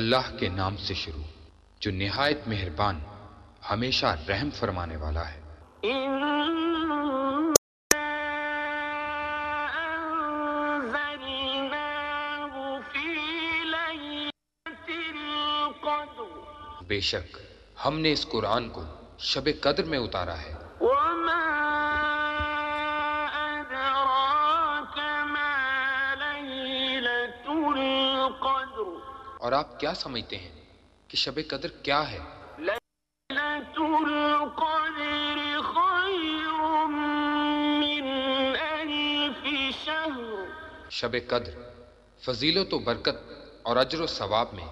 اللہ کے نام سے شروع جو نہایت مہربان ہمیشہ رحم فرمانے والا ہے۔ بے شک ہم نے اس قرآن کو شب قدر میں اتارا ہے۔ اور آپ کیا سمجھتے ہیں کہ شب قدر کیا ہے؟ شب قدر فضیلت و برکت اور اجر و ثواب میں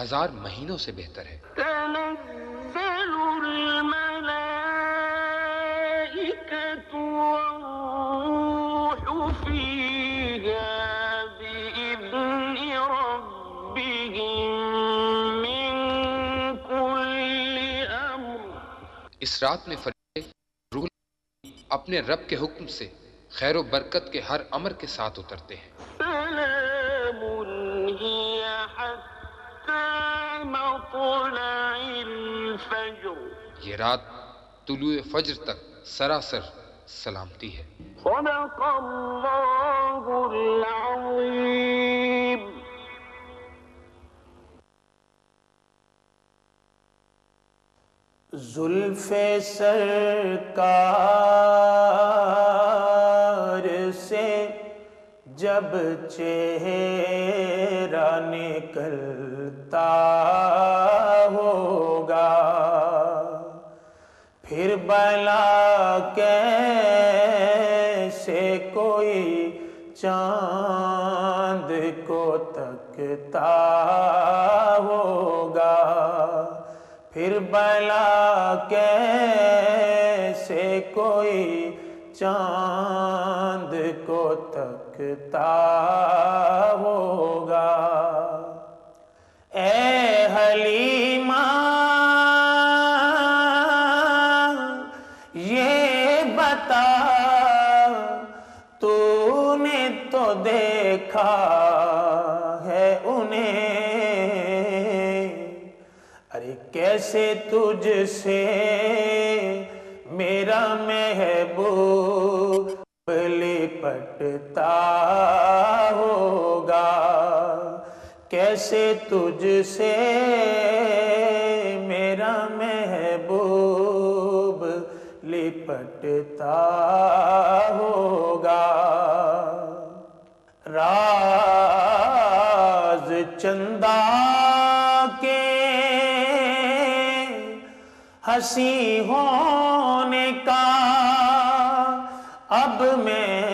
ہزار مہینوں سے بہتر ہے۔ تنزل اس رات میں فرشتے روح اپنے رب کے حکم سے خیر و برکت کے ہر امر کے ساتھ اترتے ہیں۔ یہ رات طلوع فجر تک سراسر سلامتی ہے۔ صدق الله العظيم زلف سرکار سے جب چہرہ نکلتا ہوگا، پھر بلا کیسے کوئی چاند کو تکتا ہوگا پھر بلا کیسے کوئی چاند کو تکتا ارے کیسے تجھ سے میرا محبوب لپٹتا ہوگا۔ کیسے تجھ سے میرا محبوب لپٹتا ہوگا۔ راز ہنسی ہونے کا اب میں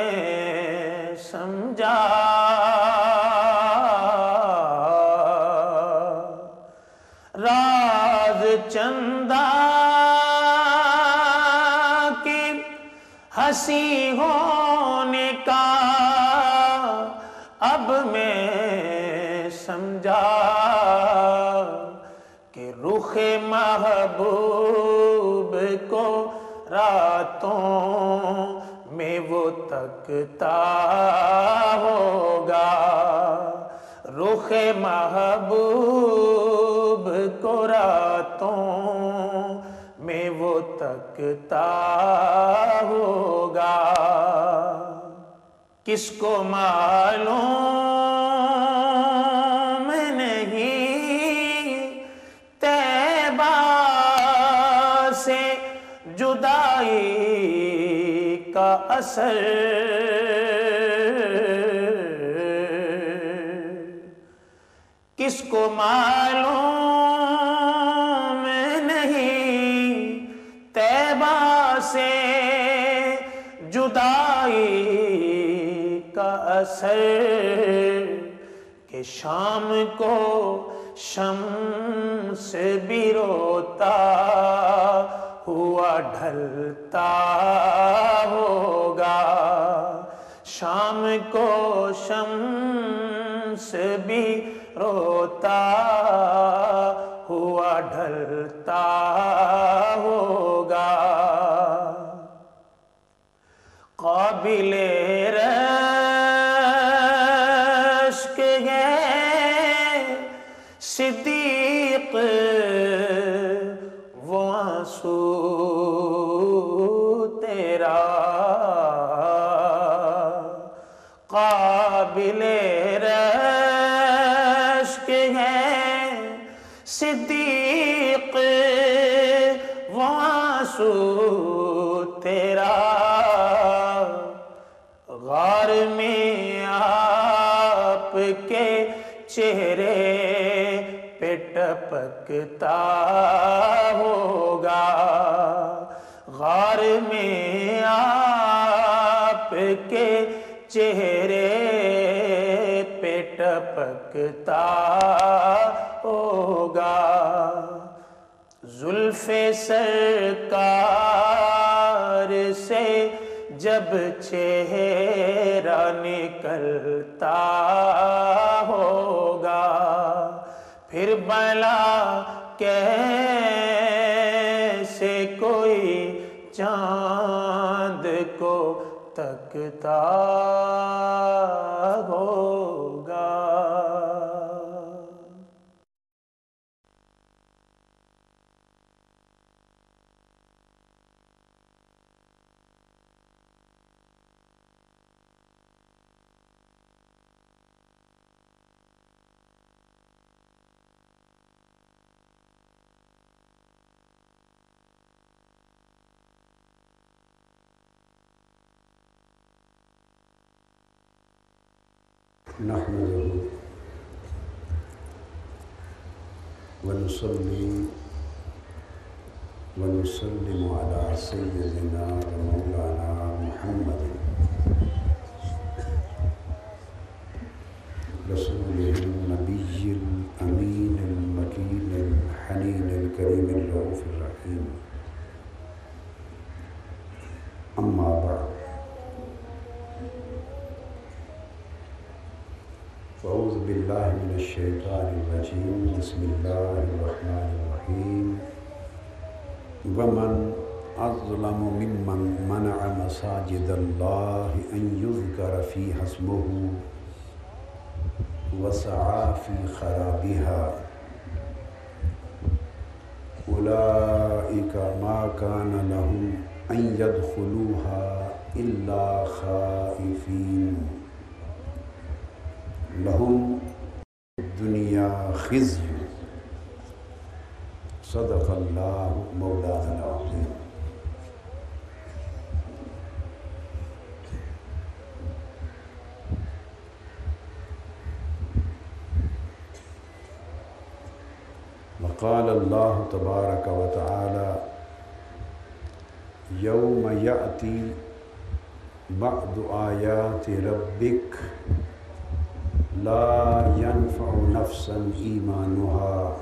تکتا ہوگا۔ رخ محبوب کو راتوں میں وہ تکتا ہوگا۔ کس کو معلوم اثر کس کو معلوم نہیں؟ تیبہ سے جدائی کا اثر کہ شام کو شمس بھی روتا ہوا ڈھلتا ہوگا۔ شام کو شمس بھی روتا ہوا ڈھلتا پہ ٹپکتا ہوگا۔ غار میں آپ کے چہرے پہ ٹپکتا ہوگا۔ زلف سرکار سے جب چہرہ نکلتا پھر بلا کیسے کوئی چاند کو تکتا ہوگا نحمده ونصلي ونسلم على سيدنا ومولانا محمد رسوله النبي الأمين المكين الحنين الكريم الرؤوف الرحيم. أما بعد. فأعوذ بالله من الشيطان الرجيم بسم الله الرحمن الرحيم ومن أظلم ممن منع مساجد الله أن يذكر فيها اسمه وسعى في خرابها۔ أولئك ما كان لهم أن يدخلوها إلا خائفين لهم الدنيا خزي صدق الله مولانا العظيم وقال الله تبارك وتعالى يوم يأتي بعد آيات ربك لا ينفع نفسا إيمانها.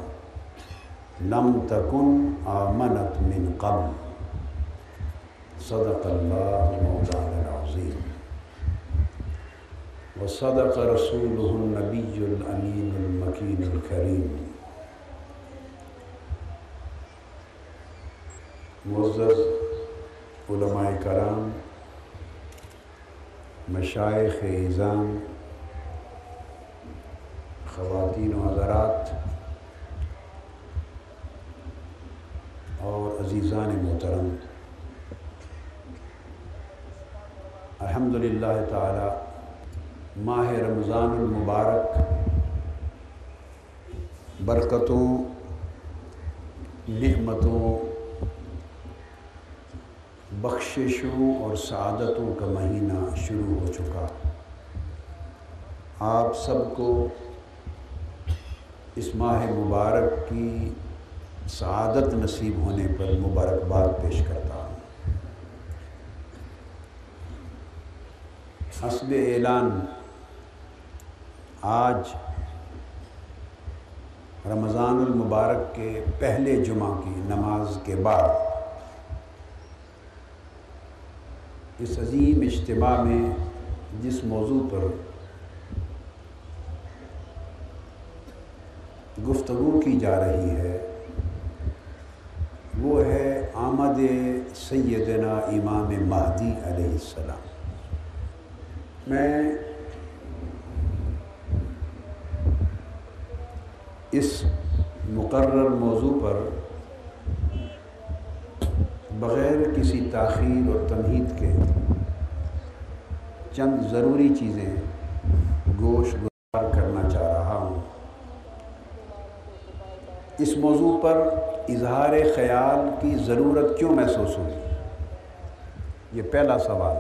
لم تكن آمنت من قبل. صدق الله مولانا العظيم. وصدق رسوله النبي الأمين المكين الكريم. معزز علماء کرام، مشائخ اعظام خواتین و حضرات اور عزیزان محترم۔ الحمد للہ تعالی ماہ رمضان المبارک برکتوں، نعمتوں، بخششوں اور سعادتوں کا مہینہ شروع ہو چکا۔ آپ سب کو اس ماہ مبارک کی سعادت نصیب ہونے پر مبارکباد پیش کرتا ہوں۔ حسب اعلان، آج رمضان المبارک کے پہلے جمعہ کی نماز کے بعد اس عظیم اجتماع میں جس موضوع پر گفتگو کی جا رہی ہے۔ وہ ہے آمد سیدنا امام مہدی علیہ السلام۔ میں اس مقرر موضوع پر بغیر کسی تاخیر اور تمہید کے چند ضروری چیزیں گوش گزار کرنا چاہ رہا ہوں۔ اس موضوع پر اظہار خیال کی ضرورت کیوں محسوس ہوئی؟ یہ پہلا سوال۔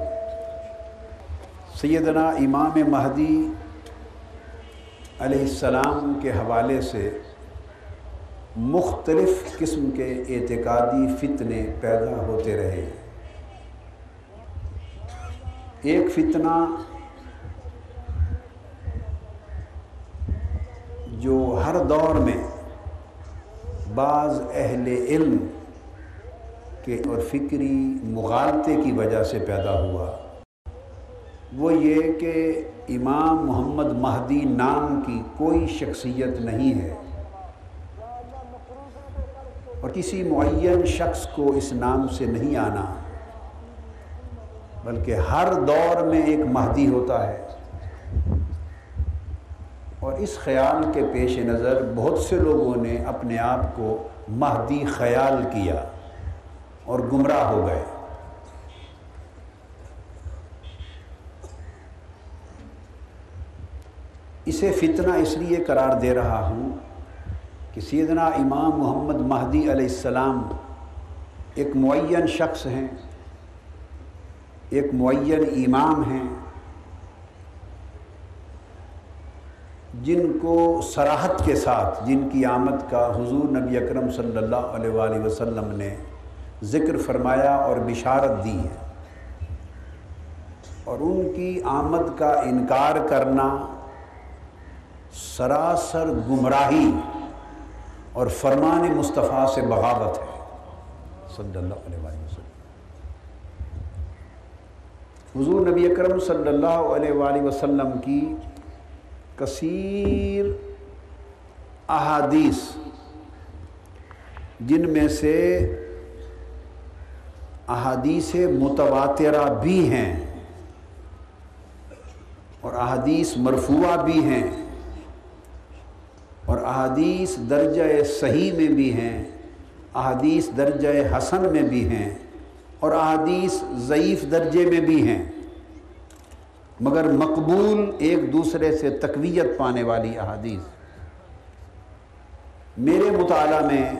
سیدنا امام مہدی علیہ السلام کے حوالے سے مختلف قسم کے اعتقادی فتنے پیدا ہوتے رہے۔ ایک فتنہ جو ہر دور میں بعض اہل علم کے اور فکری مغالطے کی وجہ سے پیدا ہوا۔ وہ یہ کہ امام محمد مہدی نام کی کوئی شخصیت نہیں ہے۔ اور کسی معین شخص کو اس نام سے نہیں آنا، بلکہ ہر دور میں ایک مہدی ہوتا ہے۔ اور اس خیال کے پیش نظر بہت سے لوگوں نے اپنے آپ کو مہدی خیال کیا اور گمراہ ہو گئے۔ اسے فتنہ اس لیے قرار دے رہا ہوں کہ سیدنا امام محمد مہدی علیہ السلام ایک معین شخص ہیں، ایک معین امام ہیں۔ جن کو سراحت کے ساتھ جن کی آمد کا حضور نبی اکرم صلی اللہ علیہ وآلہ وسلم نے ذکر فرمایا اور بشارت دی ہے اور ان کی آمد کا انکار کرنا سراسر گمراہی اور فرمان مصطفیٰ سے بغاوت ہے صلی اللہ علیہ وآلہ وسلم۔ حضور نبی اکرم صلی اللہ علیہ وآلہ وسلم کی کثیر احادیث جن میں سے احادیث متواترہ بھی ہیں اور احادیث مرفوعہ بھی ہیں اور احادیث درجہ صحیح میں بھی ہیں، احادیث درجہ حسن میں بھی ہیں اور احادیث ضعیف درجے میں بھی ہیں۔ مگر مقبول ایک دوسرے سے تقویت پانے والی احادیث۔ میرے مطالعہ میں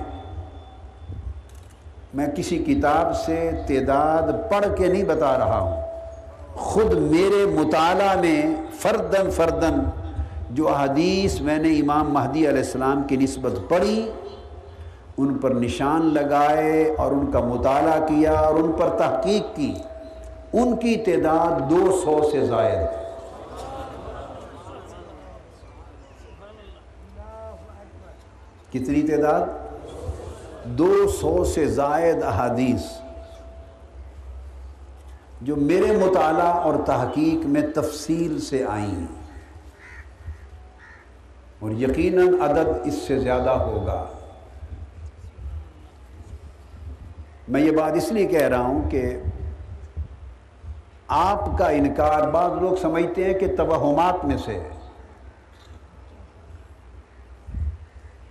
میں کسی کتاب سے تعداد پڑھ کے نہیں بتا رہا ہوں۔ خود میرے مطالعہ میں فردن فردن جو احادیث میں نے امام مہدی علیہ السلام کی نسبت پڑھی، ان پر نشان لگائے اور ان کا مطالعہ کیا اور ان پر تحقیق کی۔ ان کی تعداد دو سو سے زائد ہے۔ کتنی تعداد؟ دو سو سے زائد احادیث۔ جو میرے مطالعہ اور تحقیق میں تفصیل سے آئی ہیں اور یقیناً عدد اس سے زیادہ ہوگا۔ میں یہ بات اس لیے کہہ رہا ہوں کہ آپ کا انکار بعض لوگ سمجھتے ہیں کہ توہمات میں سے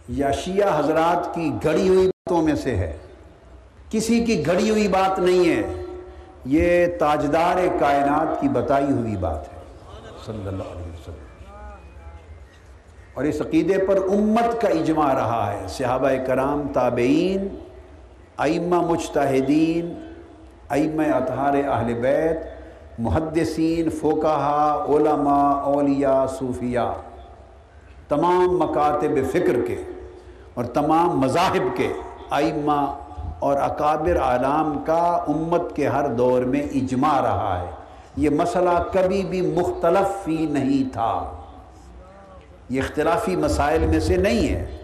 یا شیعہ حضرات کی گھڑی ہوئی باتوں میں سے ہے۔ کسی کی گھڑی ہوئی بات نہیں ہے۔ یہ تاجدار کائنات کی بتائی ہوئی بات ہے۔ صلی اللہ علیہ وسلم۔ اور اس عقیدے پر امت کا اجماع رہا ہے۔ صحابہ کرام، تابعین، ائمہ مجتہدین، ائمہ اطہار اہل بیت محدثین فوکہا علماء، اولیاء، صوفیاء، تمام مکاتب فکر کے اور تمام مذاہب کے، ائمہ اور اکابر عالم کا امت کے ہر دور میں اجماع رہا ہے۔ یہ مسئلہ کبھی بھی مختلف ہی نہیں تھا۔ یہ اختلافی مسائل میں سے نہیں ہے۔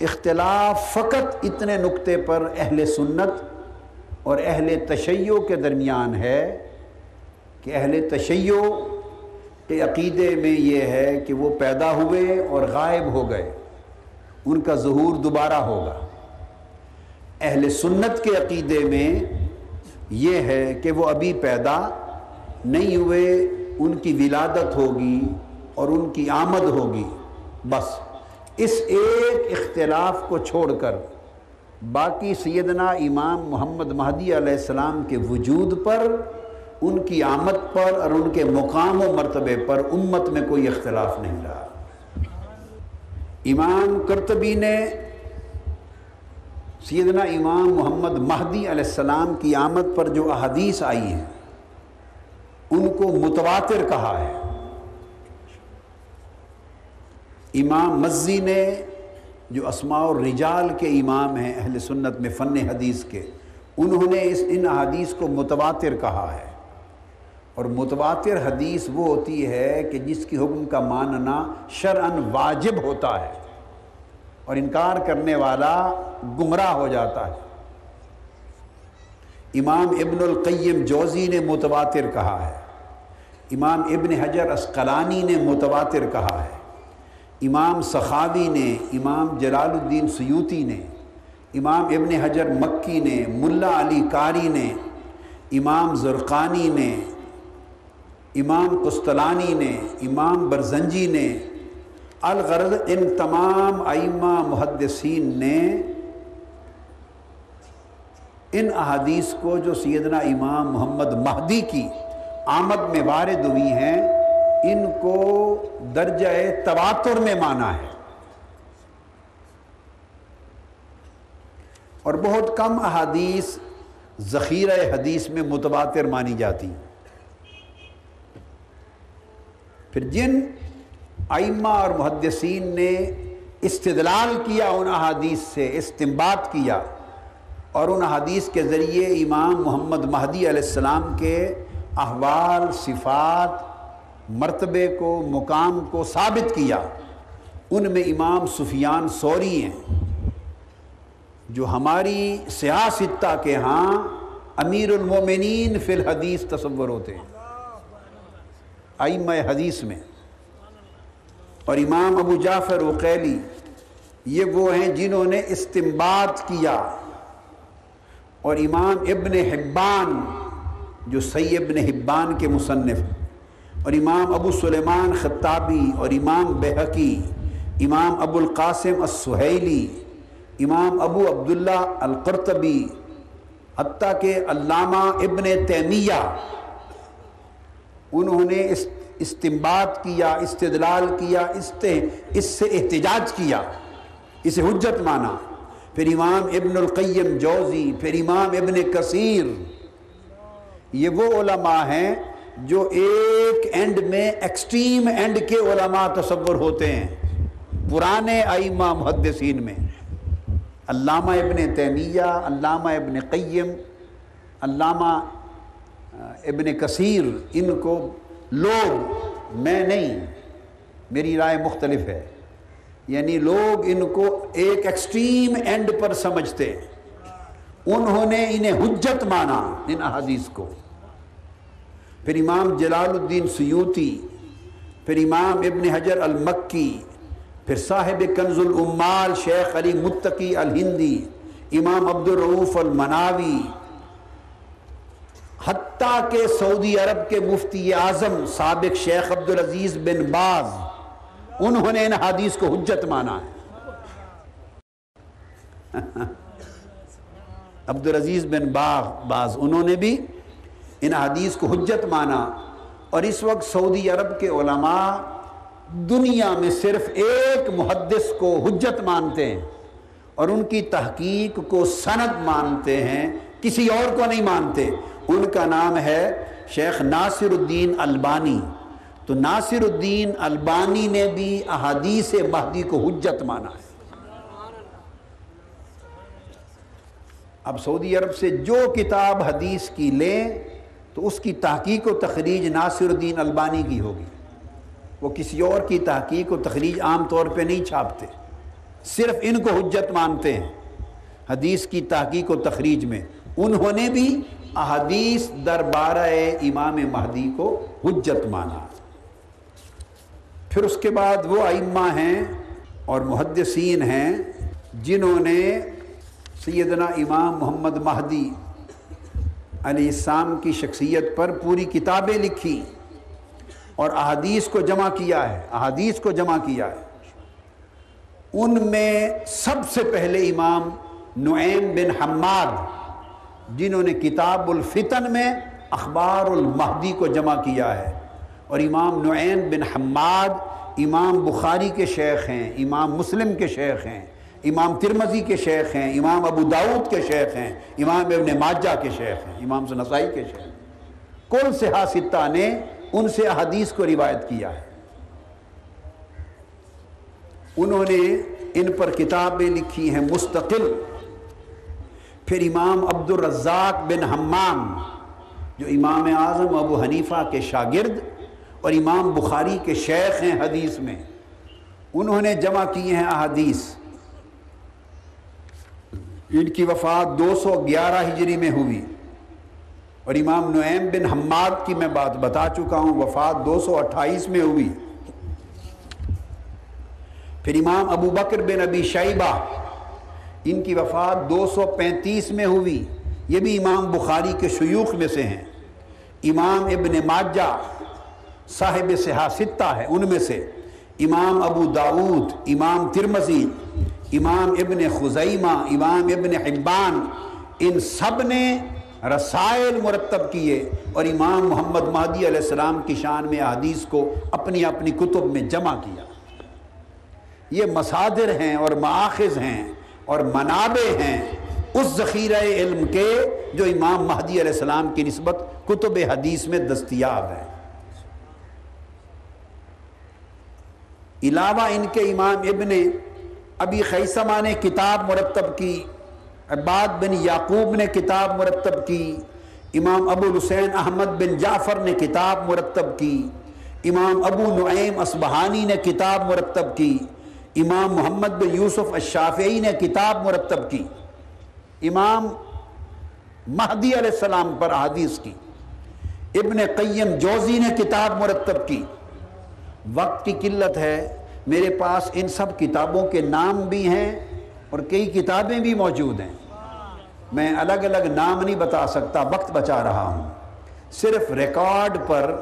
اختلاف فقط اتنے نقطے پر اہل سنت اور اہل تشیع کے درمیان ہے کہ اہل تشیع کے عقیدے میں یہ ہے کہ وہ پیدا ہوئے اور غائب ہو گئے۔ ان کا ظہور دوبارہ ہوگا۔ اہل سنت کے عقیدے میں یہ ہے کہ وہ ابھی پیدا نہیں ہوئے، ان کی ولادت ہوگی اور ان کی آمد ہوگی۔ بس اس ایک اختلاف کو چھوڑ کر باقی سیدنا امام محمد مہدی علیہ السلام کے وجود پر، ان کی آمد پر اور ان کے مقام و مرتبے پر امت میں کوئی اختلاف نہیں رہا۔ امام کرتبی نے سیدنا امام محمد مہدی علیہ السلام کی آمد پر جو احادیث آئی ہیں، ان کو متواتر کہا ہے۔ امام مزی نے جو اسماء الرجال کے امام ہیں اہل سنت میں فن حدیث کے، انہوں نے اس ان احادیث کو متواتر کہا ہے۔ اور متواتر حدیث وہ ہوتی ہے کہ جس کی حکم کا ماننا شرعن واجب ہوتا ہے اور انکار کرنے والا گمراہ ہو جاتا ہے۔ امام ابن القیم جوزی نے متواتر کہا ہے۔ امام ابن حجر اسقلانی نے متواتر کہا ہے۔ امام سخاوی نے، امام جلال الدین سیوتی نے، امام ابن حجر مکی نے، ملا علی کاری نے، امام زرقانی نے، امام قسطلانی نے، امام برزنجی نے، الغرض ان تمام ائمہ محدثین نے ان احادیث کو جو سیدنا امام محمد مہدی کی آمد میں وارد ہوئی ہیں ان کو درجہ تواتر میں مانا ہے۔ اور بہت کم احادیث ذخیرہ حدیث میں متواتر مانی جاتی پھر جن ائمہ اور محدثین نے استدلال کیا ان احادیث سے استمباد کیا اور ان حدیث کے ذریعے امام محمد مہدی علیہ السلام کے احوال، صفات مرتبے کو، مقام کو ثابت کیا۔ ان میں امام سفیان سوری ہیں، جو ہماری سیاستہ کے ہاں امیر المومنین فی الحدیث تصور ہوتے ہیں۔ ائمہ حدیث میں۔ اور امام ابو جعفر وقیلی یہ وہ ہیں جنہوں نے استمباد کیا۔ اور امام ابن حبان، جو سی ابن حبان کے مصنف اور امام ابو سلیمان خطابی اور امام بحقی امام ابو القاسم السحیلی امام ابو عبداللہ القرطبی، حتیٰ کہ علامہ ابن تیمیہ، انہوں نے استمباد کیا، استدلال کیا اس سے احتجاج کیا، اسے حجت مانا۔ پھر امام ابن القیم جوزی، پھر امام ابن کثیر، یہ وہ علماء ہیں جو ایک اینڈ میں ایکسٹریم اینڈ کے علماء تصور ہوتے ہیں، پرانے ائمہ محدثین میں۔ علامہ ابن تیمیہ، علامہ ابن قیم، علامہ ابن کثیر، ان کو لوگ، میں نہیں، میری رائے مختلف ہے۔ یعنی لوگ ان کو ایک ایکسٹریم اینڈ پر سمجھتے انہوں نے انہیں حجت مانا، ان احادیث کو۔ پھر امام جلال الدین سیوتی، پھر امام ابن حجر المکی، پھر صاحب کنز العمال شیخ علی متقی الہندی، امام عبد الرعوف المناوی، حتیٰ کہ سعودی عرب کے مفتی اعظم سابق شیخ عبدالعزیز بن باز، انہوں نے ان حدیث کو حجت مانا ہے۔ عبدالعزیز بن باغ باز، انہوں نے بھی ان حدیث کو حجت مانا اور اس وقت سعودی عرب کے علماء دنیا میں صرف ایک محدث کو حجت مانتے ہیں اور ان کی تحقیق کو سند مانتے ہیں، کسی اور کو نہیں مانتے۔ ان کا نام ہے شیخ ناصر الدین البانی۔ تو ناصر الدین البانی نے بھی احادیث مہدی کو حجت مانا ہے۔ اب سعودی عرب سے جو کتاب حدیث کی لیں تو اس کی تحقیق و تخریج ناصر الدین البانی کی ہوگی۔ وہ کسی اور کی تحقیق و تخریج عام طور پہ نہیں چھاپتے۔ صرف ان کو حجت مانتے ہیں۔ حدیث کی تحقیق و تخریج میں انہوں نے بھی احادیث دربارہ امام مہدی کو حجت مانا۔ پھر اس کے بعد وہ ائمہ ہیں اور محدثین ہیں جنہوں نے سیدنا امام محمد مہدی علیہ السلام کی شخصیت پر پوری کتابیں لکھی اور احادیث کو جمع کیا ہے، احادیث کو جمع کیا ہے۔ ان میں سب سے پہلے امام نعیم بن حماد، جنہوں نے کتاب الفتن میں اخبار المہدی کو جمع کیا ہے۔ اور امام نعین بن حماد، امام بخاری کے شیخ ہیں، امام مسلم کے شیخ ہیں۔ امام ترمزی کے شیخ ہیں، امام ابو داود کے شیخ ہیں، امام ابن ماجہ کے شیخ ہیں، امام نسائی کے شیخ کل سے حاصلہ نے ان سے حدیث کو روایت کیا ہے۔ انہوں نے ان پر کتابیں لکھی ہیں مستقل۔ پھر امام عبد الرزاق بن حمام، جو امام اعظم ابو حنیفہ کے شاگرد اور امام بخاری کے شیخ ہیں حدیث میں، انہوں نے جمع کیے ہیں احادیث۔ ان کی وفات دو سو گیارہ ہجری میں ہوئی اور امام نعیم بن حماد کی میں بات بتا چکا ہوں، وفات دو سو اٹھائیس میں ہوئی۔ پھر امام ابو بکر بن ابی شیبہ ان کی وفات دو سو پینتیس میں ہوئی۔ یہ بھی امام بخاری کے شیوخ میں سے ہیں۔ امام ابن ماجہ صاحب سیاستہ ہے، ان میں سے۔ امام ابو داود، امام ترمزی امام ابن خزیمہ، امام ابن حبان، ان سب نے رسائل مرتب کیے اور امام محمد مہدی علیہ السلام کی شان میں حدیث کو اپنی اپنی کتب میں جمع کیا۔ یہ مسادر ہیں اور مآخذ ہیں اور منابع ہیں اس ذخیرہ علم کے جو امام مہدی علیہ السلام کی نسبت کتب حدیث میں دستیاب ہے علاوہ ان کے امام ابن ابی خیسمہ نے کتاب مرتب کی، عباد بن یعقوب نے کتاب مرتب کی، امام ابو الحسین احمد بن جعفر نے کتاب مرتب کی، امام ابو نعیم اسبہانی نے کتاب مرتب کی، امام محمد بن یوسف الشافعی نے کتاب مرتب کی۔ امام مہدی علیہ السلام پر حدیث کی۔ ابن قیم جوزی نے کتاب مرتب کی۔ وقت کی قلت ہے میرے پاس ان سب کتابوں کے نام بھی ہیں اور کئی کتابیں بھی موجود ہیں۔ میں الگ الگ نام نہیں بتا سکتا، وقت بچا رہا ہوں۔ صرف ریکارڈ پر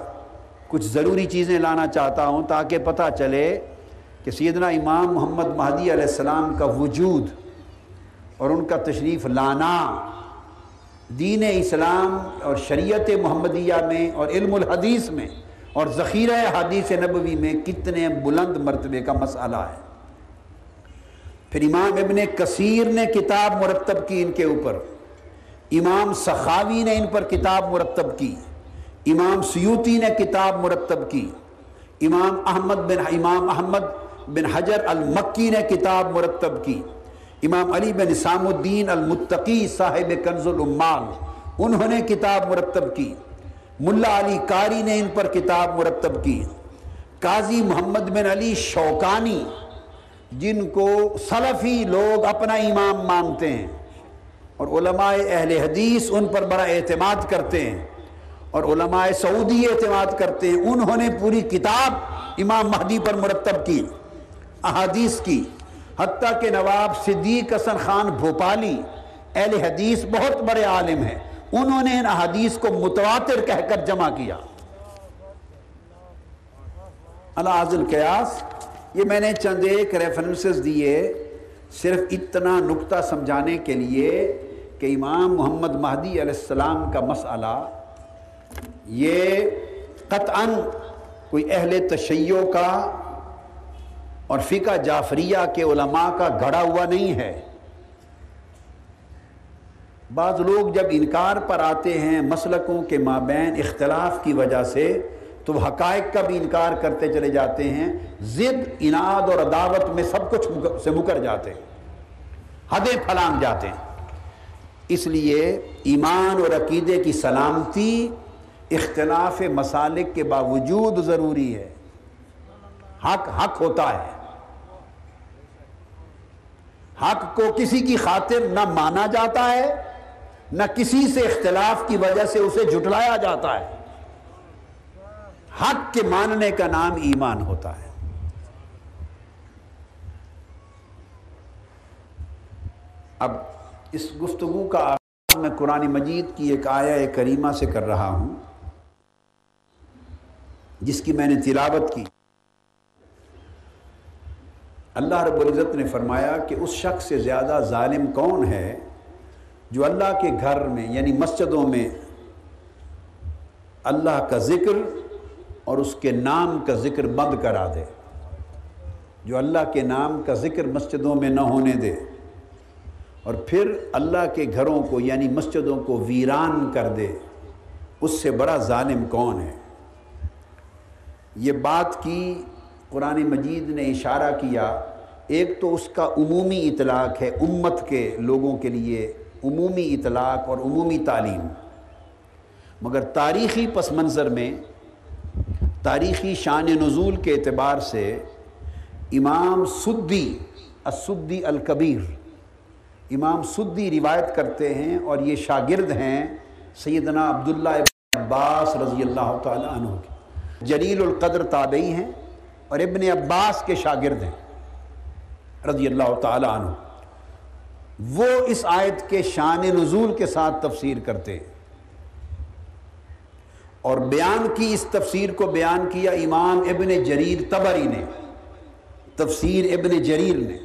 کچھ ضروری چیزیں لانا چاہتا ہوں تاکہ پتہ چلے کہ سیدنا امام محمد مہدی علیہ السلام کا وجود اور ان کا تشریف لانا دین اسلام اور شریعت محمدیہ میں اور علم الحدیث میں اور ذخیرہ حدیث نبوی میں کتنے بلند مرتبے کا مسئلہ ہے۔ پھر امام ابن کثیر نے کتاب مرتب کی ان کے اوپر۔ امام سخاوی نے ان پر کتاب مرتب کی۔ امام سیوتی نے کتاب مرتب کی۔ امام احمد بن امام احمد بن حجر المکی نے کتاب مرتب کی۔ امام علی بن نسام الدین المتقی صاحب کنز العمال، انہوں نے کتاب مرتب کی۔ ملا علی کاری نے ان پر کتاب مرتب کی۔ قاضی محمد بن علی شوکانی، جن کو سلفی لوگ اپنا امام مانتے ہیں، اور علماء اہل حدیث ان پر بڑا اعتماد کرتے ہیں، اور علماء سعودی اعتماد کرتے ہیں۔ انہوں نے پوری کتاب امام مہدی پر مرتب کی، احادیث کی۔ حتیٰ کہ نواب صدیق حسن خان بھوپالی اہل حدیث بہت بڑے عالم ہیں۔ انہوں نے ان احادیث کو متواتر کہہ کر جمع کیا۔ العز القیاس، یہ میں نے چند ایک ریفرنسز دیے صرف اتنا نکتہ سمجھانے کے لیے کہ امام محمد مہدی علیہ السلام کا مسئلہ، یہ قطعا کوئی اہل تشیع کا اور فقہ جعفریہ کے علماء کا گھڑا ہوا نہیں ہے۔ بعض لوگ جب انکار پر آتے ہیں مسلکوں کے مابین اختلاف کی وجہ سے، تو وہ حقائق کا بھی انکار کرتے چلے جاتے ہیں، ضد، اناد اور عداوت میں سب کچھ سے مکر جاتے ہیں، حدیں پھلانگ جاتے ہیں۔ اس لیے ایمان اور عقیدے کی سلامتی اختلاف مسالک کے باوجود ضروری ہے۔ حق حق ہوتا ہے۔ حق کو کسی کی خاطر نہ مانا جاتا ہے نہ کسی سے اختلاف کی وجہ سے اسے جھٹلایا جاتا ہے۔ حق کے ماننے کا نام ایمان ہوتا ہے۔ اب اس گفتگو کا آغاز میں قرآن مجید کی ایک آیا کریمہ سے کر رہا ہوں، جس کی میں نے تلاوت کی۔ اللہ رب العزت نے فرمایا کہ اس شخص سے زیادہ ظالم کون ہے؟ جو اللہ کے گھر میں یعنی مسجدوں میں اللہ کا ذکر اور اس کے نام کا ذکر بند کرا دے۔ جو اللہ کے نام کا ذکر مسجدوں میں نہ ہونے دے۔ اور پھر اللہ کے گھروں کو یعنی مسجدوں کو ویران کر دے۔ اس سے بڑا ظالم کون ہے؟ یہ بات کی قرآن مجید نے اشارہ کیا۔ ایک تو اس کا عمومی اطلاق ہے امت کے لوگوں کے لیے۔ عمومی اطلاق اور عمومی تعلیم۔ مگر تاریخی پس منظر میں، تاریخی شان نزول کے اعتبار سے امام سدی، السدی الکبیر، امام سدی روایت کرتے ہیں اور یہ شاگرد ہیں سیدنا عبداللہ ابن عباس رضی اللہ تعالیٰ عنہ کے۔ جلیل القدر تابعی ہیں اور ابن عباس کے شاگرد ہیں رضی اللہ تعالیٰ عنہ۔ وہ اس آیت کے شان نزول کے ساتھ تفسیر کرتے ہیں۔ اور بیان کی اس تفسیر کو بیان کیا امام ابن جریر تبری نے، تفسیر ابن جریر نے۔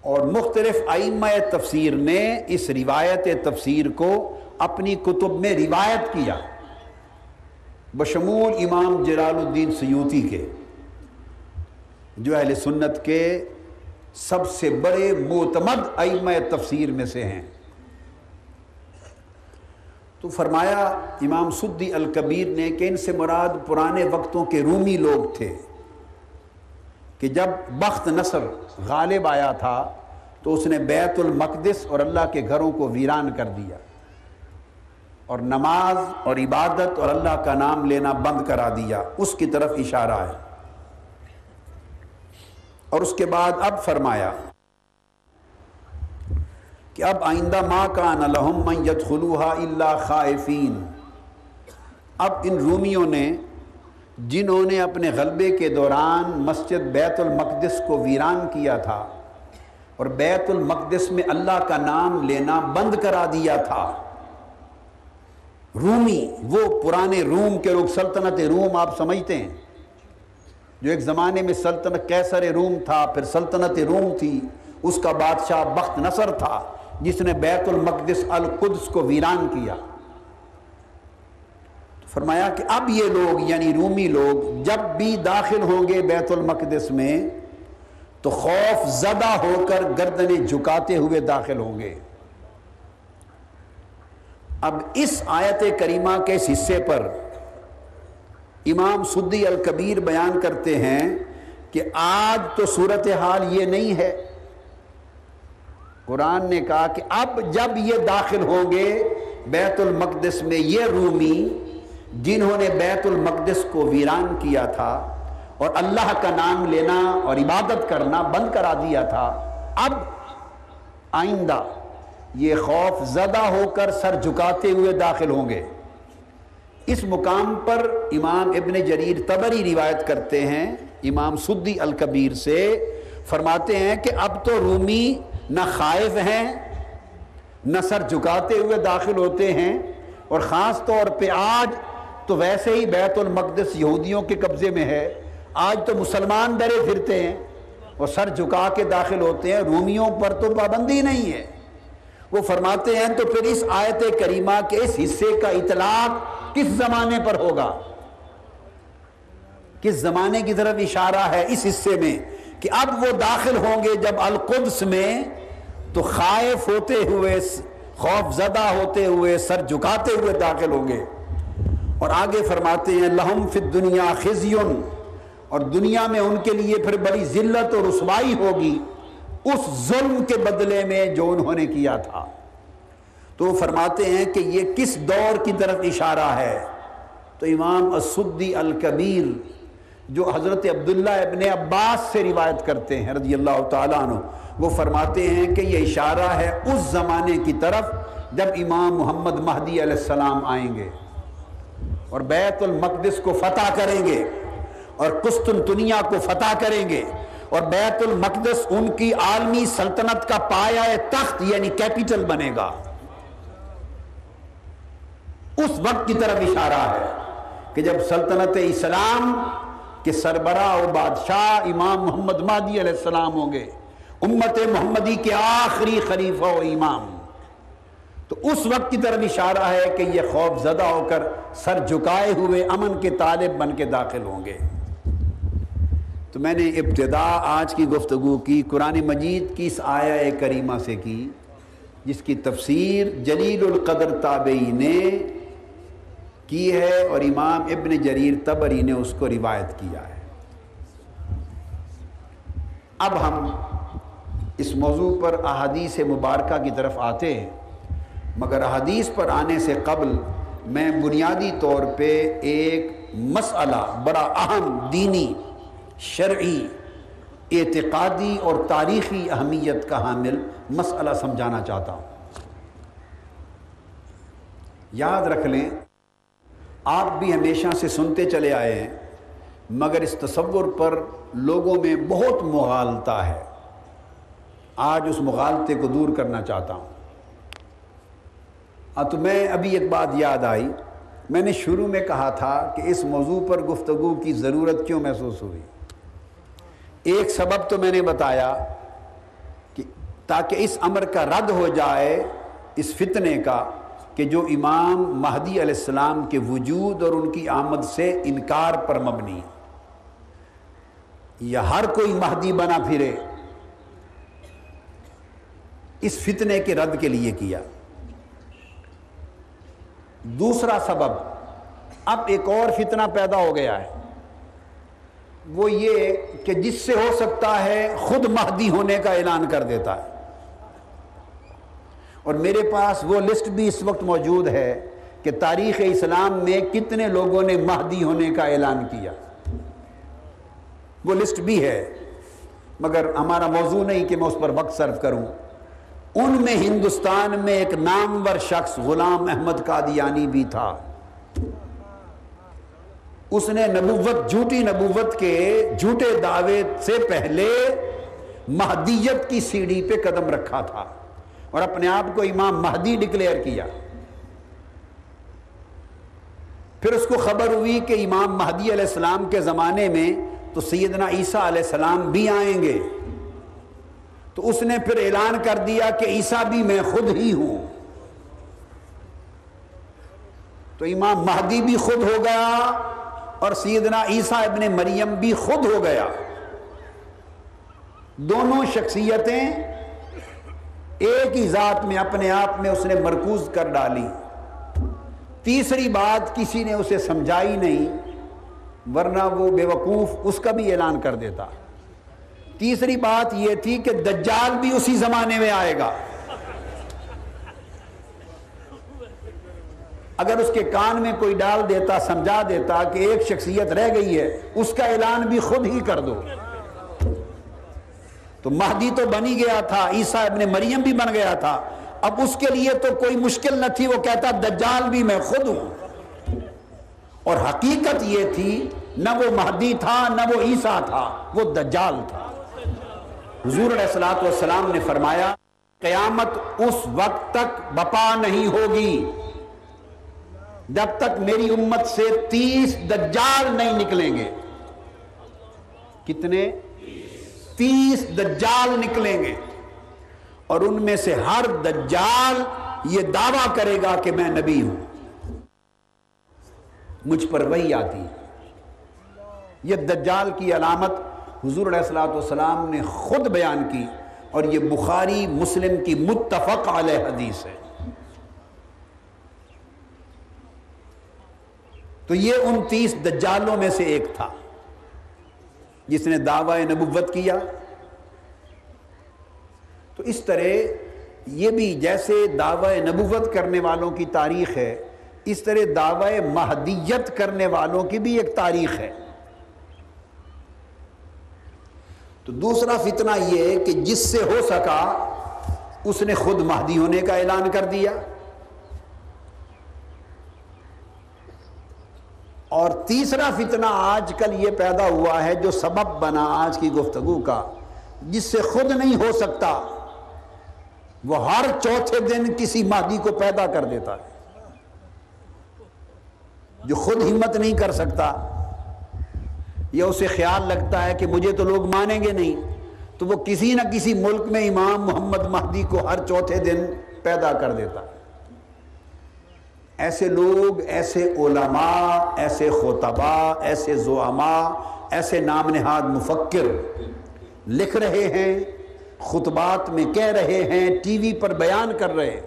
اور مختلف ائمہ تفسیر نے اس روایت تفسیر کو اپنی کتب میں روایت کیا۔ بشمول امام جلال الدین سیوتی کے، جو اہل سنت کے سب سے بڑے معتمد ائمہ تفسیر میں سے ہیں۔ تو فرمایا امام سدی الکبیر نے کہ ان سے مراد پرانے وقتوں کے رومی لوگ تھے کہ جب بخت نصر غالب آیا تھا تو اس نے بیت المقدس اور اللہ کے گھروں کو ویران کر دیا اور نماز اور عبادت اور اللہ کا نام لینا بند کرا دیا۔ اس کی طرف اشارہ ہے۔ اور اس کے بعد اب فرمایا کہ اب آئندہ ما کان لہم من یدخلوها الا خائفین۔ اب ان رومیوں نے جنہوں نے اپنے غلبے کے دوران مسجد بیت المقدس کو ویران کیا تھا اور بیت المقدس میں اللہ کا نام لینا بند کرا دیا تھا۔ رومی، وہ پرانے روم کے لوگ، سلطنت روم آپ سمجھتے ہیں۔ جو ایک زمانے میں سلطنت کیسر روم تھا، پھر سلطنت روم تھی، اس کا بادشاہ بخت نصر تھا، جس نے بیت المقدس القدس کو ویران کیا۔ فرمایا کہ اب یہ لوگ یعنی رومی لوگ، جب بھی داخل ہوں گے بیت المقدس میں، تو خوف زدہ ہو کر گردنیں جھکاتے ہوئے داخل ہوں گے۔ اب اس آیت کریمہ کے اس حصے پر امام سدی الکبیر بیان کرتے ہیں کہ آج تو صورتحال یہ نہیں ہے۔ قرآن نے کہا کہ اب جب یہ داخل ہوں گے بیت المقدس میں یہ رومی جنہوں نے بیت المقدس کو ویران کیا تھا اور اللہ کا نام لینا اور عبادت کرنا بند کرا دیا تھا، اب آئندہ یہ خوف زدہ ہو کر سر جھکاتے ہوئے داخل ہوں گے۔ اس مقام پر امام ابن جریر تبری روایت کرتے ہیں، امام سدی الکبیر سے فرماتے ہیں کہ اب تو رومی نہ خائف ہیں، نہ سر جھکاتے ہوئے داخل ہوتے ہیں اور خاص طور پہ آج تو ویسے ہی بیت المقدس یہودیوں کے قبضے میں ہے، آج تو مسلمان ڈرے پھرتے ہیں وہ سر جھکا کے داخل ہوتے ہیں، رومیوں پر تو پابندی نہیں ہے۔ وہ فرماتے ہیں تو پھر اس آیت کریمہ کے اس حصے کا اطلاق کس زمانے پر ہوگا؟ کس زمانے کی طرف اشارہ ہے اس حصے میں کہ اب وہ داخل ہوں گے جب القدس میں تو خائف ہوتے ہوئے، خوف زدہ ہوتے ہوئے، سر جھکاتے ہوئے داخل ہوں گے۔ اور آگے فرماتے ہیں لہم فی دنیا خزیون اور دنیا میں ان کے لیے پھر بڑی ذلت اور رسوائی ہوگی، اس ظلم کے بدلے میں جو انہوں نے کیا تھا۔ تو وہ فرماتے ہیں کہ یہ کس دور کی طرف اشارہ ہے؟ تو امام السدی الکبیر، جو حضرت عبداللہ ابن عباس سے روایت کرتے ہیں رضی اللہ تعالیٰ عنہ، وہ فرماتے ہیں کہ یہ اشارہ ہے اس زمانے کی طرف جب امام محمد مہدی علیہ السلام آئیں گے اور بیت المقدس کو فتح کریں گے اور قسطنطنیہ کو فتح کریں گے اور بیت المقدس ان کی عالمی سلطنت کا پایا تخت یعنی کیپیٹل بنے گا۔ اس وقت کی طرف اشارہ ہے کہ جب سلطنت اسلام کے سربراہ و بادشاہ امام محمد مادی علیہ السلام ہوں گے، امت محمدی کے آخری خلیفہ و امام۔ تو اس وقت کی طرف اشارہ ہے کہ یہ خوف زدہ ہو کر سر جھکائے ہوئے امن کے طالب بن کے داخل ہوں گے۔ تو میں نے ابتدا آج کی گفتگو کی، قرآن مجید کی اس آیا کریمہ سے کی، جس کی تفسیر جلیل القدر تابعی نے کی ہے اور امام ابن جریر تبری نے اس کو روایت کیا ہے۔ اب ہم اس موضوع پر احادیث مبارکہ کی طرف آتے ہیں۔ مگر احادیث پر آنے سے قبل میں بنیادی طور پہ ایک مسئلہ بڑا اہم دینی، شرعی، اعتقادی اور تاریخی اہمیت کا حامل مسئلہ سمجھانا چاہتا ہوں۔ یاد رکھ لیں آپ بھی ہمیشہ سے سنتے چلے آئے ہیں، مگر اس تصور پر لوگوں میں بہت مغالطہ ہے۔ آج اس مغالطے کو دور کرنا چاہتا ہوں۔ ہاں تو میں ابھی ایک بات یاد آئی۔ میں نے شروع میں کہا تھا کہ اس موضوع پر گفتگو کی ضرورت کیوں محسوس ہوئی۔ ایک سبب تو میں نے بتایا کہ تاکہ اس امر کا رد ہو جائے، اس فتنے کا کہ جو امام مہدی علیہ السلام کے وجود اور ان کی آمد سے انکار پر مبنی یا ہر کوئی مہدی بنا پھرے۔ اس فتنے کے رد کے لیے کیا۔ دوسرا سبب، اب ایک اور فتنہ پیدا ہو گیا ہے۔ وہ یہ کہ جس سے ہو سکتا ہے خود مہدی ہونے کا اعلان کر دیتا ہے۔ اور میرے پاس وہ لسٹ بھی اس وقت موجود ہے کہ تاریخ اسلام میں کتنے لوگوں نے مہدی ہونے کا اعلان کیا۔ وہ لسٹ بھی ہے، مگر ہمارا موضوع نہیں کہ میں اس پر وقت صرف کروں۔ ان میں ہندوستان میں ایک نامور شخص غلام احمد قادیانی بھی تھا۔ اس نے نبوت، جھوٹی نبوت کے جھوٹے دعوے سے پہلے مہدیت کی سیڑھی پہ قدم رکھا تھا۔ اور اپنے آپ کو امام مہدی ڈکلیئر کیا۔ پھر اس کو خبر ہوئی کہ امام مہدی علیہ السلام کے زمانے میں تو سیدنا عیسیٰ علیہ السلام بھی آئیں گے۔ تو اس نے پھر اعلان کر دیا کہ عیسیٰ بھی میں خود ہی ہوں۔ تو امام مہدی بھی خود ہو گیا اور سیدنا عیسیٰ ابن مریم بھی خود ہو گیا۔ دونوں شخصیتیں ایک ہی ذات میں اپنے آپ میں اس نے مرکوز کر ڈالی۔ تیسری بات کسی نے اسے سمجھائی نہیں، ورنہ وہ بے وقوف اس کا بھی اعلان کر دیتا۔ تیسری بات یہ تھی کہ دجال بھی اسی زمانے میں آئے گا۔ اگر اس کے کان میں کوئی ڈال دیتا، سمجھا دیتا کہ ایک شخصیت رہ گئی ہے، اس کا اعلان بھی خود ہی کر دو۔ تو مہدی تو بنی گیا تھا، عیسیٰ ابن مریم بھی بن گیا تھا۔ اب اس کے لیے تو کوئی مشکل نہ تھی، وہ کہتا، دجال بھی میں خود ہوں. اور حقیقت یہ تھی، نہ وہ مہدی تھا، نہ وہ عیسیٰ تھا، وہ دجال تھا۔ حضور علیہ السلام نے فرمایا، قیامت اس وقت تک بپا نہیں ہوگی۔ جب تک میری امت سے تیس دجال نہیں نکلیں گے۔ کتنے؟ تیس دجال نکلیں گے۔ اور ان میں سے ہر دجال یہ دعویٰ کرے گا کہ میں نبی ہوں۔ مجھ پر وہی آتی یہ دجال کی علامت حضور علیہ السلاۃ والسلام نے خود بیان کی اور یہ بخاری مسلم کی متفق علیہ حدیث ہے۔ تو یہ ان تیس دجالوں میں سے ایک تھا۔ جس نے دعوی نبوت کیا۔ تو اس طرح یہ بھی جیسے دعوی نبوت کرنے والوں کی تاریخ ہے، اس طرح دعوی مہدیت کرنے والوں کی بھی ایک تاریخ ہے۔ تو دوسرا فتنہ یہ کہ جس سے ہو سکا، اس نے خود مہدی ہونے کا اعلان کر دیا۔ اور تیسرا فتنہ آج کل یہ پیدا ہوا ہے جو سبب بنا آج کی گفتگو کا، جس سے خود نہیں ہو سکتا، وہ ہر چوتھے دن کسی مہدی کو پیدا کر دیتا ہے، جو خود ہمت نہیں کر سکتا۔ یا اسے خیال لگتا ہے کہ مجھے تو لوگ مانیں گے نہیں، تو وہ کسی نہ کسی ملک میں امام محمد مہدی کو ہر چوتھے دن پیدا کر دیتا ہے۔ ایسے لوگ، ایسے علماء، ایسے خطبہ ایسے زعماء، ایسے نام نہاد مفکر لکھ رہے ہیں، خطبات میں کہہ رہے ہیں، ٹی وی پر بیان کر رہے ہیں۔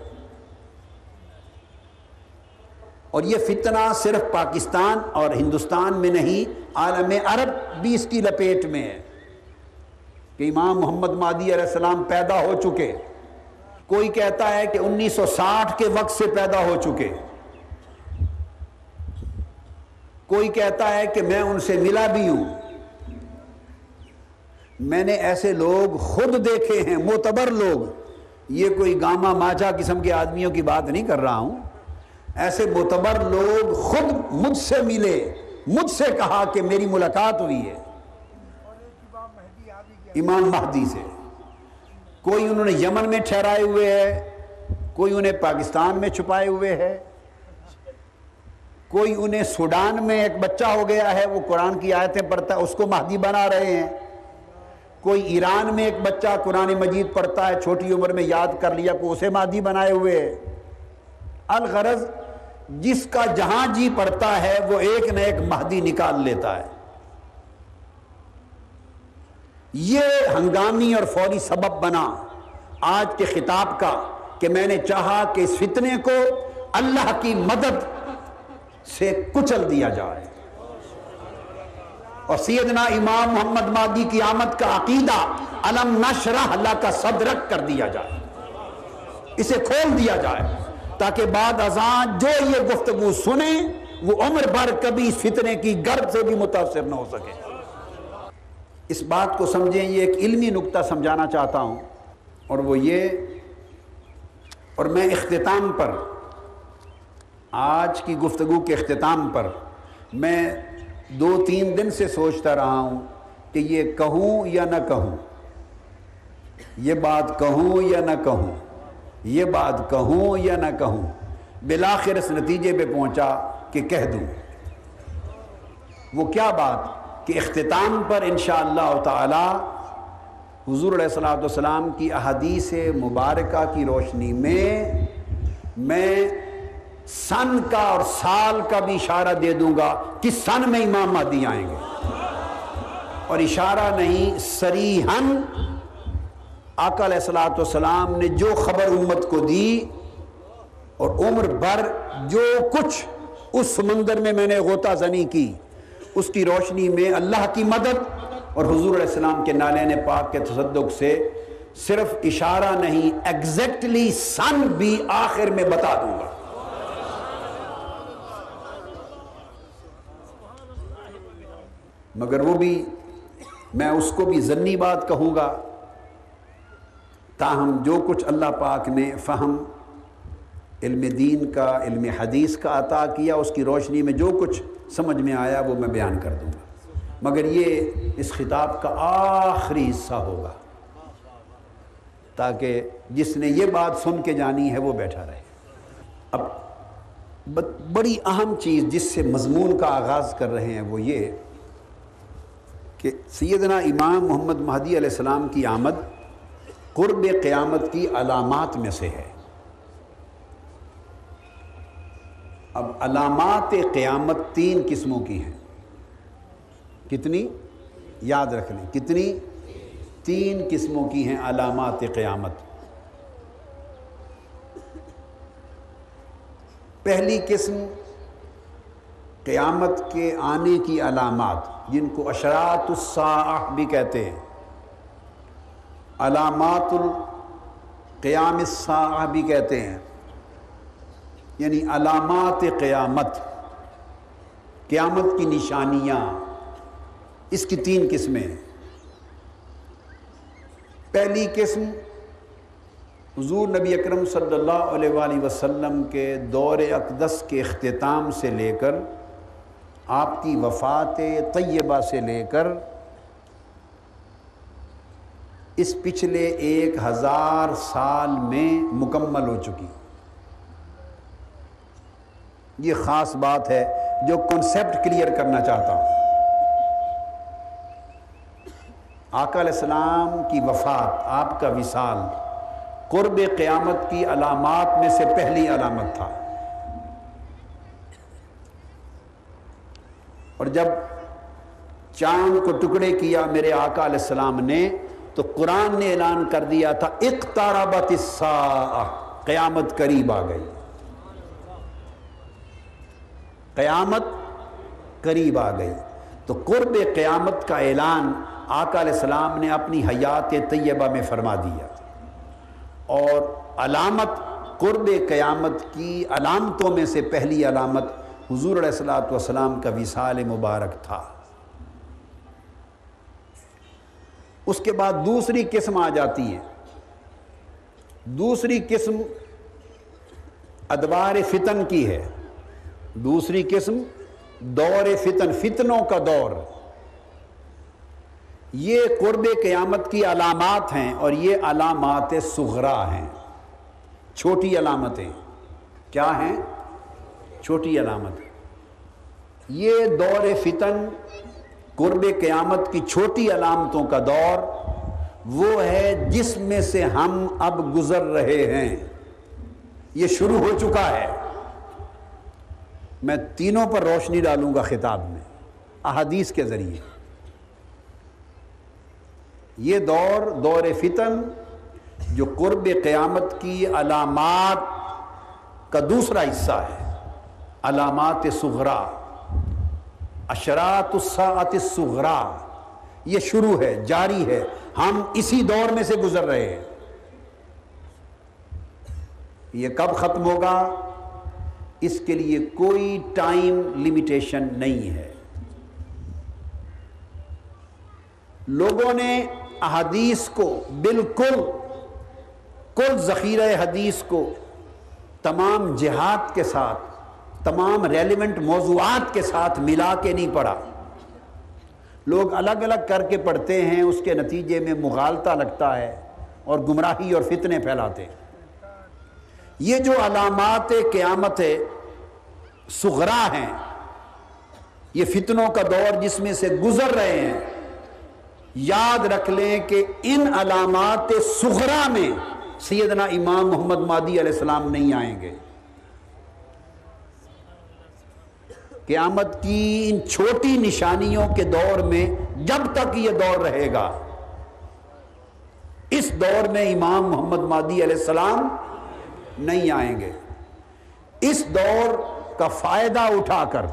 اور یہ فتنہ صرف پاکستان اور ہندوستان میں نہیں، عالم عرب بھی اس کی لپیٹ میں ہے کہ امام محمد مادی علیہ السلام پیدا ہو چکے۔ کوئی کہتا ہے کہ انیس سو ساٹھ کے وقت سے پیدا ہو چکے۔ کوئی کہتا ہے کہ میں ان سے ملا بھی ہوں۔ میں نے ایسے لوگ خود دیکھے ہیں، معتبر لوگ۔ یہ کوئی گاما ماچا قسم کے آدمیوں کی بات نہیں کر رہا ہوں۔ ایسے معتبر لوگ خود مجھ سے ملے، مجھ سے کہا کہ میری ملاقات ہوئی ہے۔ امام مہدی سے۔ کوئی انہوں نے یمن میں ٹھہرائے ہوئے ہے، کوئی انہیں پاکستان میں چھپائے ہوئے ہے۔ کوئی انہیں سوڈان میں ایک بچہ ہو گیا ہے، وہ قرآن کی آیتیں پڑھتا ہے، اس کو مہدی بنا رہے ہیں۔ کوئی ایران میں ایک بچہ قرآن مجید پڑھتا ہے، چھوٹی عمر میں یاد کر لیا کو اسے مہدی بنائے ہوئے ہے الغرض جس کا جہاں جی پڑتا ہے، وہ ایک نہ ایک مہدی نکال لیتا ہے۔ یہ ہنگامی اور فوری سبب بنا آج کے خطاب کا کہ میں نے چاہا کہ اس فتنے کو اللہ کی مدد سے کچل دیا جائے۔ اور سیدنا امام محمد مادی کی آمد کا عقیدہ علم نشرح اللہ کا صدرک کر دیا جائے۔ اسے کھول دیا جائے تاکہ بعد ازاں جو یہ گفتگو سنیں، وہ عمر بھر کبھی اس فتنے کی گرد سے بھی متاثر نہ ہو سکے۔ اس بات کو سمجھیں، یہ ایک علمی نقطہ سمجھانا چاہتا ہوں۔ اور وہ یہ، اور میں اختتام پر آج کی گفتگو کے اختتام پر میں دو تین دن سے سوچتا رہا ہوں کہ یہ کہوں یا نہ کہوں۔ یہ بات کہوں یا نہ کہوں۔ یہ بات کہوں یا نہ کہوں۔ بلاخر اس نتیجے پہ پہنچا کہ کہہ دوں۔ وہ کیا بات کہ اختتام پر انشاءاللہ تعالی حضور علیہ السلام والسلام کی احادیث مبارکہ کی روشنی میں میں سن کا اور سال کا بھی اشارہ دے دوں گا کہ سن میں امام مہدی آئیں گے۔ اور اشارہ نہیں سریحن آقا علیہ السلام والسلام نے جو خبر امت کو دی اور عمر بھر جو کچھ اس سمندر میں میں نے غوطہ زنی کی، اس کی روشنی میں اللہ کی مدد اور حضور علیہ السلام کے نالین پاک کے تصدق سے صرف اشارہ نہیں ایگزیکٹلی سن بھی آخر میں بتا دوں گا۔ مگر وہ بھی میں اس کو بھی ضنی بات کہوں گا، تاہم جو کچھ اللہ پاک نے فہم علم دین کا، علم حدیث کا عطا کیا، اس کی روشنی میں جو کچھ سمجھ میں آیا وہ میں بیان کر دوں گا۔ مگر یہ اس خطاب کا آخری حصہ ہوگا۔ تاکہ جس نے یہ بات سن کے جانی ہے وہ بیٹھا رہے۔ اب بڑی اہم چیز جس سے مضمون کا آغاز کر رہے ہیں وہ یہ کہ سیدنا امام محمد مہدی علیہ السلام کی آمد قرب قیامت کی علامات میں سے ہے۔ اب علامات قیامت تین قسموں کی ہیں۔ کتنی؟ یاد رکھ لیں۔ کتنی؟ تین قسموں کی ہیں علامات قیامت۔ پہلی قسم قیامت کے آنے کی علامات، جن کو اشرات الساعہ بھی کہتے ہیں۔ علامات القیام الساعہ بھی کہتے ہیں۔ یعنی علامات قیامت قیامت کی نشانیاں، اس کی تین قسمیں ہیں۔ پہلی قسم حضور نبی اکرم صلی اللہ علیہ وآلہ وسلم کے دور اقدس کے اختتام سے لے کر آپ کی وفات طیبہ سے لے کر اس پچھلے ایک ہزار سال میں مکمل ہو چکی۔ یہ خاص بات ہے جو کنسپٹ کلیئر کرنا چاہتا ہوں۔ آقا علیہ السلام کی وفات، آپ کا وصال قرب قیامت کی علامات میں سے پہلی علامت تھا۔ اور جب چاند کو ٹکڑے کیا میرے آقا علیہ السلام نے، تو قرآن نے اعلان کر دیا تھا، اقتربت الساعہ، قیامت قریب آ گئی۔ قیامت قریب آ گئی۔ تو قرب قیامت کا اعلان آقا علیہ السلام نے اپنی حیات طیبہ میں فرما دیا۔ اور علامت قرب قیامت کی علامتوں میں سے پہلی علامت حضور علیہ السلاۃ والسلام کا وصال مبارک تھا۔ اس کے بعد دوسری قسم آ جاتی ہے دوسری قسم ادوار فتن کی ہے۔ دوسری قسم دور فتن، فتنوں کا دور۔ یہ قرب قیامت کی علامات ہیں اور یہ علامات سغرا ہیں۔ چھوٹی علامتیں کیا ہیں؟ چھوٹی علامت یہ دور فتن قرب قیامت کی چھوٹی علامتوں کا دور وہ ہے جس میں سے ہم اب گزر رہے ہیں۔ یہ شروع ہو چکا ہے۔ میں تینوں پر روشنی ڈالوں گا خطاب میں، احادیث کے ذریعے۔ یہ دور دور فتن جو قرب قیامت کی علامات کا دوسرا حصہ ہے۔ علامات سغرا اشرات الساعت الصغرا، یہ شروع ہے، جاری ہے، ہم اسی دور میں سے گزر رہے ہیں۔ یہ کب ختم ہوگا؟ اس کے لیے کوئی ٹائم لمیٹیشن نہیں ہے۔ لوگوں نے احادیث کو بالکل، کل ذخیرہ حدیث کو تمام جہاد کے ساتھ تمام ریلیونٹ موضوعات کے ساتھ ملا کے نہیں پڑھا۔ لوگ الگ الگ کر کے پڑھتے ہیں، اس کے نتیجے میں مغالطہ لگتا ہے اور گمراہی اور فتنے پھیلاتے ہیں۔ یہ جو علامات قیامت سغرا ہیں، یہ فتنوں کا دور جس میں سے گزر رہے ہیں، یاد رکھ لیں کہ ان علامات سغرا میں سیدنا امام محمد مادی علیہ السلام نہیں آئیں گے۔ قیامت کی ان چھوٹی نشانیوں کے دور میں جب تک یہ دور رہے گا، اس دور میں امام محمد مادی علیہ السلام نہیں آئیں گے۔ اس دور کا فائدہ اٹھا کر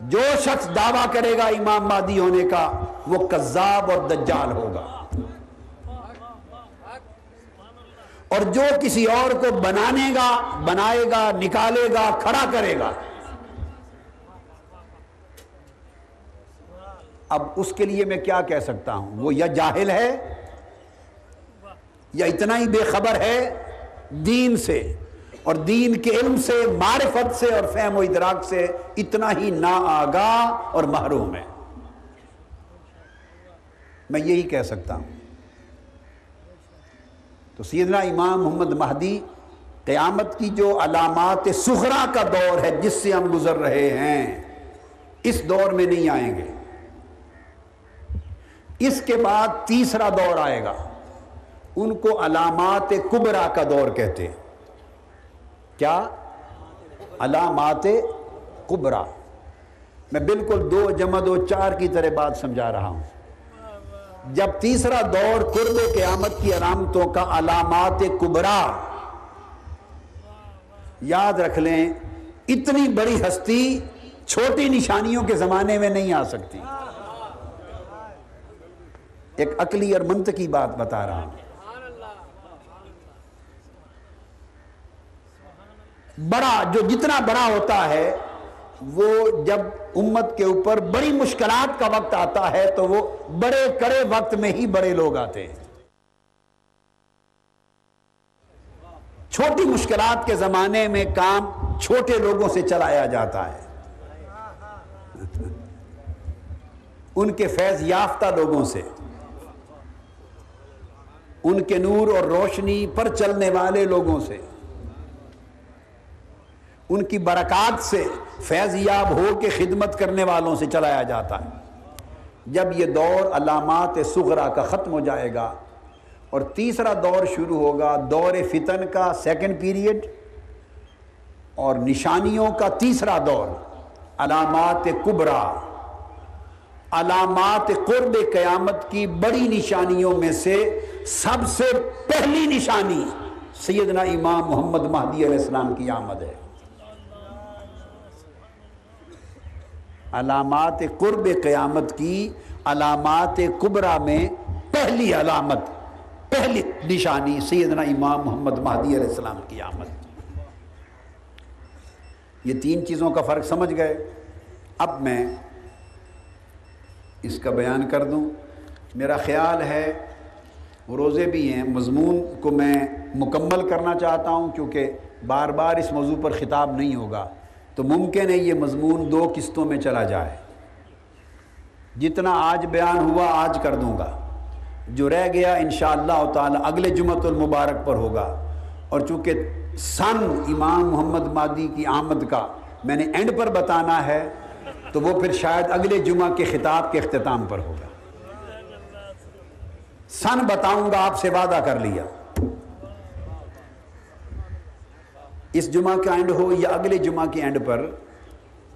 جو شخص دعویٰ کرے گا امام مادی ہونے کا، وہ کذاب اور دجال ہوگا۔ اور جو کسی اور کو بنانے گا، بنائے گا، نکالے گا، کھڑا کرے گا اب اس کے لیے میں کیا کہہ سکتا ہوں؟ وہ یا جاہل ہے، یا اتنا ہی بے خبر ہے دین سے، اور دین کے علم سے، معرفت سے، اور فہم و ادراک سے اتنا ہی نا آگاہ اور محروم ہے۔ میں یہی کہہ سکتا ہوں۔ تو سیدنا امام محمد مہدی قیامت کی جو علامات سخرا کا دور ہے جس سے ہم گزر رہے ہیں، اس دور میں نہیں آئیں گے۔ اس کے بعد تیسرا دور آئے گا۔ ان کو علامات کبرا کا دور کہتے ہیں۔ کیا؟ علامات کبرا۔ میں بالکل دو جمع دو چار کی طرح بات سمجھا رہا ہوں۔ جب تیسرا دور قرب قیامت کی علامتوں کا علامات کبرا، یاد رکھ لیں، اتنی بڑی ہستی چھوٹی نشانیوں کے زمانے میں نہیں آ سکتی۔ ایک عقلی اور منطقی بات بتا رہا ہوں۔ بڑا، جو جتنا بڑا ہوتا ہے، وہ جب امت کے اوپر بڑی مشکلات کا وقت آتا ہے، تو وہ بڑے کڑے وقت میں ہی بڑے لوگ آتے ہیں۔ چھوٹی مشکلات کے زمانے میں کام چھوٹے لوگوں سے چلایا جاتا ہے۔ ان کے فیض یافتہ لوگوں سے۔ ان کے نور اور روشنی پر چلنے والے لوگوں سے، ان کی برکات سے فیض یاب ہو کے خدمت کرنے والوں سے چلایا جاتا ہے۔ جب یہ دور علامات سغرا کا ختم ہو جائے گا اور تیسرا دور شروع ہوگا، دور فتن کا سیکنڈ پیریڈ اور نشانیوں کا تیسرا دور، علامات کبرا علامات قرب قیامت کی بڑی نشانیوں میں سے سب سے پہلی نشانی سیدنا امام محمد مہدی علیہ السلام کی آمد ہے۔ علامات قرب قیامت کی، علامات کبرا میں پہلی علامت، پہلی نشانی سیدنا امام محمد مہدی علیہ السلام کی آمد۔ یہ تین چیزوں کا فرق سمجھ گئے۔ اب میں اس کا بیان کر دوں۔ میرا خیال ہے روزے بھی ہیں۔ مضمون کو میں مکمل کرنا چاہتا ہوں کیونکہ بار بار اس موضوع پر خطاب نہیں ہوگا۔ تو ممکن ہے یہ مضمون دو قسطوں میں چلا جائے۔ جتنا آج بیان ہوا آج کر دوں گا۔ جو رہ گیا انشاءاللہ تعالی اگلے جمعۃ المبارک پر ہوگا۔ اور چونکہ سن امام محمد مادی کی آمد کا میں نے اینڈ پر بتانا ہے، تو وہ پھر شاید اگلے جمعہ کے خطاب کے اختتام پر ہوگا۔ سن بتاؤں گا، آپ سے وعدہ کر لیا۔ اس جمعہ کا اینڈ ہو یا اگلے جمعہ کے اینڈ پر،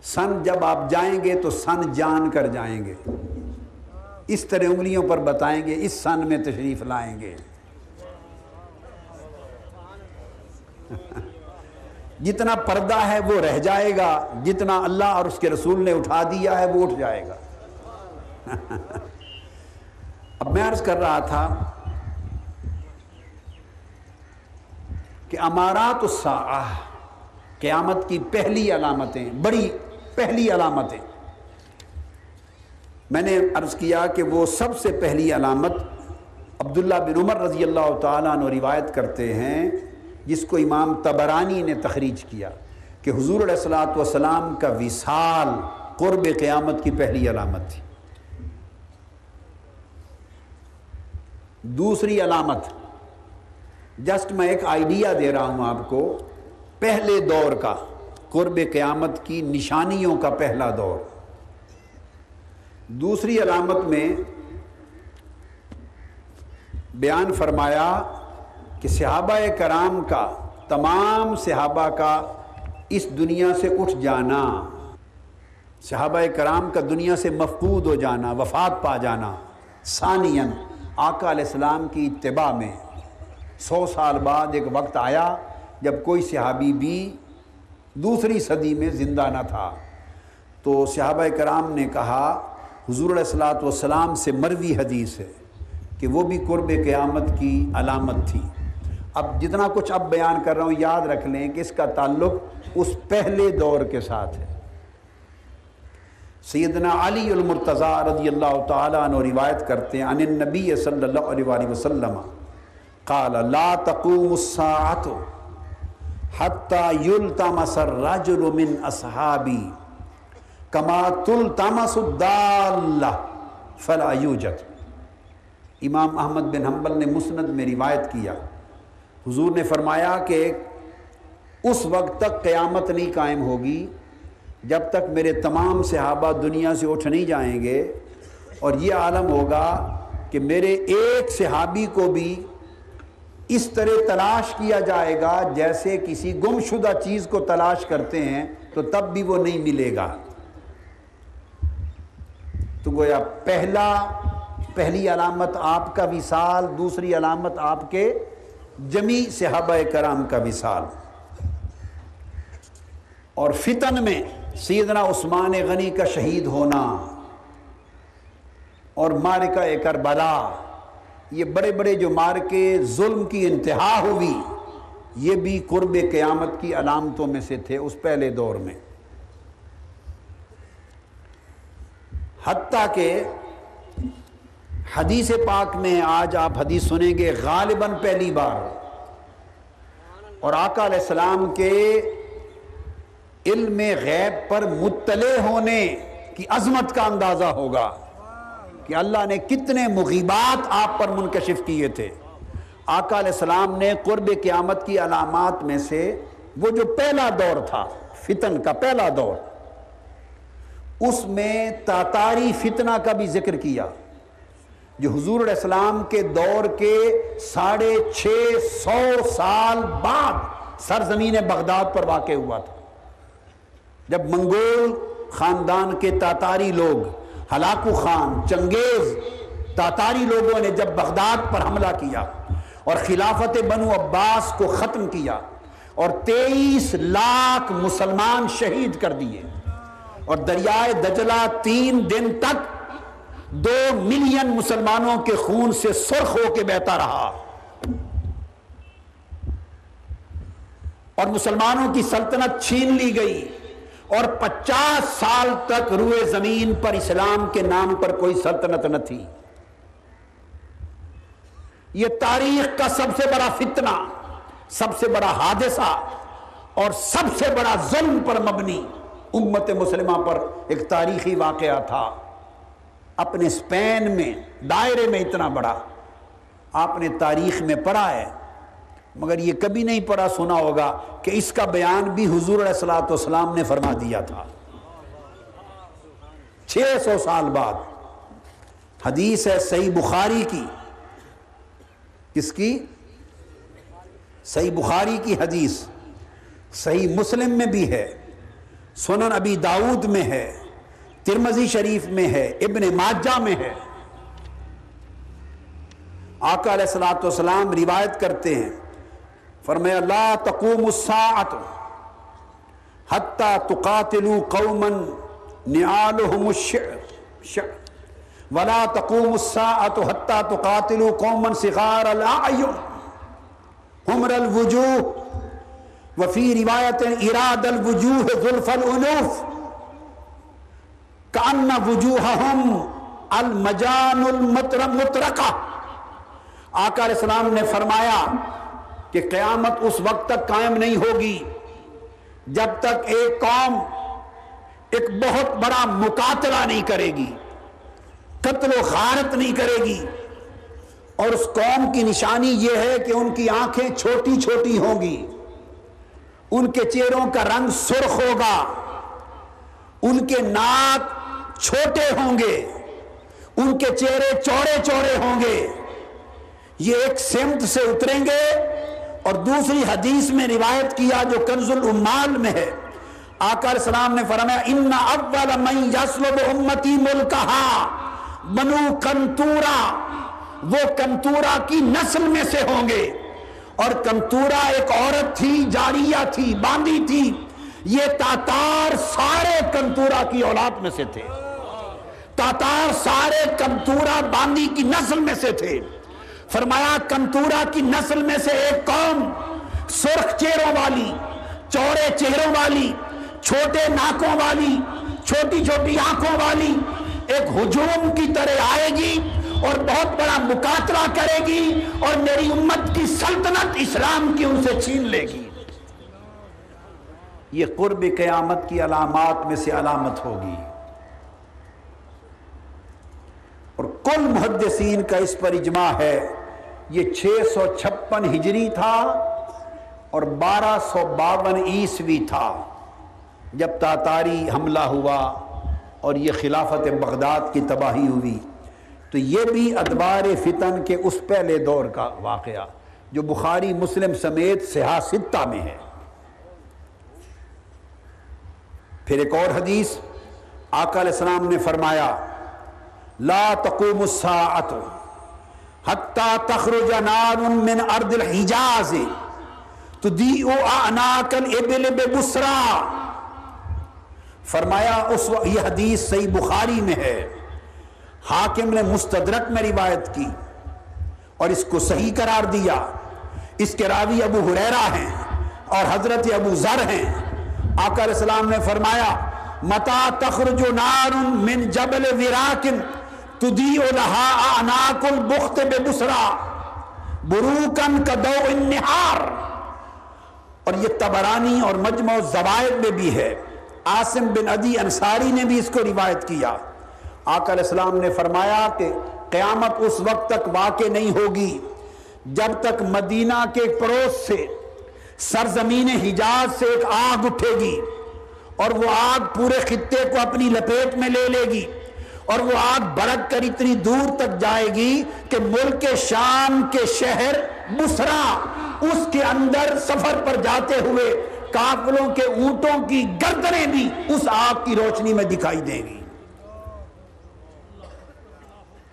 سن جب آپ جائیں گے تو سن جان کر جائیں گے۔ اس طرح انگلیوں پر بتائیں گے، اس سن میں تشریف لائیں گے۔ جتنا پردہ ہے وہ رہ جائے گا، جتنا اللہ اور اس کے رسول نے اٹھا دیا ہے وہ اٹھ جائے گا۔ اب میں عرض کر رہا تھا کہ امارات الساعہ قیامت کی پہلی علامتیں، بڑی پہلی علامتیں۔ میں نے عرض کیا کہ وہ سب سے پہلی علامت عبداللہ بن عمر رضی اللہ تعالیٰ عنہ روایت کرتے ہیں، جس کو امام تبرانی نے تخریج کیا کہ حضور علیہ السلاۃ والسلام کا وصال قرب قیامت کی پہلی علامت تھی۔ دوسری علامت۔ جسٹ میں ایک آئیڈیا دے رہا ہوں آپ کو۔ پہلے دور کا، قرب قیامت کی نشانیوں کا پہلا دور۔ دوسری علامت میں بیان فرمایا کہ صحابہ کرام کا، تمام صحابہ کا اس دنیا سے اٹھ جانا، صحابہ کرام کا دنیا سے مفقود ہو جانا، وفات پا جانا ثانین آقا علیہ السلام کی اتباع میں سو سال بعد ایک وقت آیا جب کوئی صحابی بھی دوسری صدی میں زندہ نہ تھا۔ تو صحابہ کرام نے کہا، حضور علیہ السلاۃ والسلام سے مروی حدیث ہے کہ وہ بھی قرب قیامت کی علامت تھی۔ اب جتنا کچھ اب بیان کر رہا ہوں، یاد رکھ لیں کہ اس کا تعلق اس پہلے دور کے ساتھ ہے۔ سیدنا علی المرتضی رضی اللہ تعالیٰ عنہ روایت کرتے ہیں ان النبی صلی اللہ علیہ وسلم، قال، لا تقوم الساعت حتی یلتمس الرجل من اصحابی، کما تلتمس الدالہ فلا یوجد۔ امام احمد بن حنبل نے مسند میں روایت کیا۔ حضور نے فرمایا کہ اس وقت تک قیامت نہیں قائم ہوگی۔ جب تک میرے تمام صحابہ دنیا سے اٹھ نہیں جائیں گے، اور یہ عالم ہوگا کہ میرے ایک صحابی کو بھی اس طرح تلاش کیا جائے گا جیسے کسی گم شدہ چیز کو تلاش کرتے ہیں، تو تب بھی وہ نہیں ملے گا۔ تو گویا پہلا، پہلی علامت آپ کا وصال، دوسری علامت آپ کے جمی صحابہ کرام کا وصال۔ اور فتن میں سیدنا عثمان غنی کا شہید ہونا اور مارکہ کربلا، یہ بڑے بڑے جو مارکے ظلم کی انتہا ہوئی، یہ بھی قرب قیامت کی علامتوں میں سے تھے اس پہلے دور میں۔ حتیٰ کہ حدیث پاک میں آج آپ حدیث سنیں گے، غالباً پہلی بار۔ اور آقا علیہ السلام کے علم غیب پر مطلع ہونے کی عظمت کا اندازہ ہوگا کہ اللہ نے کتنے مغیبات آپ پر منکشف کیے تھے۔ آقا علیہ السلام نے قرب قیامت کی علامات میں سے وہ جو پہلا دور تھا، فتن کا پہلا دور، اس میں تاتاری فتنہ کا بھی ذکر کیا۔ جو حضور علیہ السلام کے دور کے ساڑھے چھ سو سال بعد سرزمین بغداد پر واقع ہوا تھا۔ جب منگول خاندان کے تاتاری لوگ، ہلاکو خان، چنگیز تاتاری لوگوں نے جب بغداد پر حملہ کیا اور خلافت بنو عباس کو ختم کیا اور تیئیس لاکھ مسلمان شہید کر دیے اور دریائے دجلہ تین دن تک دو ملین مسلمانوں کے خون سے سرخ ہو کے بہتا رہا۔ اور مسلمانوں کی سلطنت چھین لی گئی۔ اور پچاس سال تک روئے زمین پر اسلام کے نام پر کوئی سلطنت نہ تھی۔ یہ تاریخ کا سب سے بڑا فتنہ، سب سے بڑا حادثہ اور سب سے بڑا ظلم پر مبنی امت مسلمہ پر ایک تاریخی واقعہ تھا۔ اپنے اسپین میں، دائرے میں اتنا بڑا۔ آپ نے تاریخ میں پڑھا ہے۔ مگر یہ کبھی نہیں پڑھا، سنا ہوگا کہ اس کا بیان بھی حضور علیہ السلاۃ والسلام نے فرما دیا تھا۔ چھ سو سال بعد حدیث ہے صحیح بخاری کی۔ کس کی؟ صحیح بخاری کی حدیث۔ صحیح مسلم میں بھی ہے۔ سنن ابی داود میں ہے۔ ترمزی شریف میں ہے۔ ابن ماجہ میں ہے۔ آقا علیہ السلاۃ والسلام روایت کرتے ہیں۔ فرمایا، لا تقوم الساعت حتی تقاتلوا قوما نعالهم الشعر، شعر. ولا تقوم الساعت حتی تقاتلوا قوما صغار الاعین حمر الوجوه. وفي روایت اراد الوجوه ظلف الالوف کان وجوہہم المجان المترقہ آقا علیہ السلام نے فرمایا کہ قیامت اس وقت تک قائم نہیں ہوگی جب تک ایک قوم ایک بہت بڑا مقاتلہ نہیں کرے گی، قتل و غارت نہیں کرے گی۔ اور اس قوم کی نشانی یہ ہے کہ ان کی آنکھیں چھوٹی چھوٹی ہوں گی، ان کے چہروں کا رنگ سرخ ہوگا، ان کے ناک چھوٹے ہوں گے، ان کے چہرے چوڑے چوڑے ہوں گے۔ یہ ایک سمت سے اتریں گے اور دوسری حدیث میں روایت کیا جو کنز العمال میں ہے۔ آقا علیہ السلام نے فرمایا، ان اول من یسلب امتی ملکہا بنو کنتورا۔ وہ کنتورا کی نسل میں سے ہوں گے۔ اور کنتورا ایک عورت تھی، جاریہ تھی، باندھی تھی۔ یہ تاتار سارے کنتورا کی اولاد میں سے تھے۔ تاتار سارے کنتورا باندھی کی نسل میں سے تھے۔ فرمایا کنتورا کی نسل میں سے ایک قوم سرخ چہروں والی، چوڑے چہروں والی، چھوٹے ناکوں والی، چھوٹی چھوٹی آنکھوں والی ایک ہجوم کی طرح آئے گی اور بہت بڑا مقاتلہ کرے گی اور میری امت کی سلطنت اسلام کی ان سے چھین لے گی۔ یہ قرب قیامت کی علامات میں سے علامت ہوگی۔ اور کل محدثین کا اس پر اجماع ہے۔ یہ چھ سو چھپن ہجری تھا اور بارہ سو باون عیسوی تھا جب تاتاری حملہ ہوا اور یہ خلافت بغداد کی تباہی ہوئی۔ تو یہ بھی ادبار فتن کے اس پہلے دور کا واقعہ جو بخاری مسلم سمیت سیاستہ میں ہے۔ پھر ایک اور حدیث، آقا علیہ السلام نے فرمایا، لا تقوم الساعت حتی تخرج نار من ارض الحجاز. تدیئو اعناک الابل ببسرا فرمایا، اس وقت یہ حدیث صحیح بخاری میں ہے۔ حاکم نے مستدرک میں روایت کی اور اس کو صحیح قرار دیا۔ اس کے راوی ابو حریرہ ہیں اور حضرت ابو ذر ہیں۔ آقا علیہ السلام نے فرمایا، متا تخرج نار من جبل وراکن تدیع لہا اعناق البخت ببسرا بروکن کدو النہار۔ اور یہ تبرانی اور مجمع زوائد میں بھی ہے۔ آسم بن عدی انصاری نے بھی اس کو روایت کیا۔ آقا علیہ السلام نے فرمایا کہ قیامت اس وقت تک واقع نہیں ہوگی جب تک مدینہ کے پڑوس سے سرزمین حجاز سے ایک آگ اٹھے گی اور وہ آگ پورے خطے کو اپنی لپیٹ میں لے لے گی۔ اور وہ آگ بڑک کر اتنی دور تک جائے گی کہ ملک شام کے شہر بسرا، اس کے اندر سفر پر جاتے ہوئے کافلوں کے اونٹوں کی گردنیں بھی اس آگ کی روشنی میں دکھائی دیں گی۔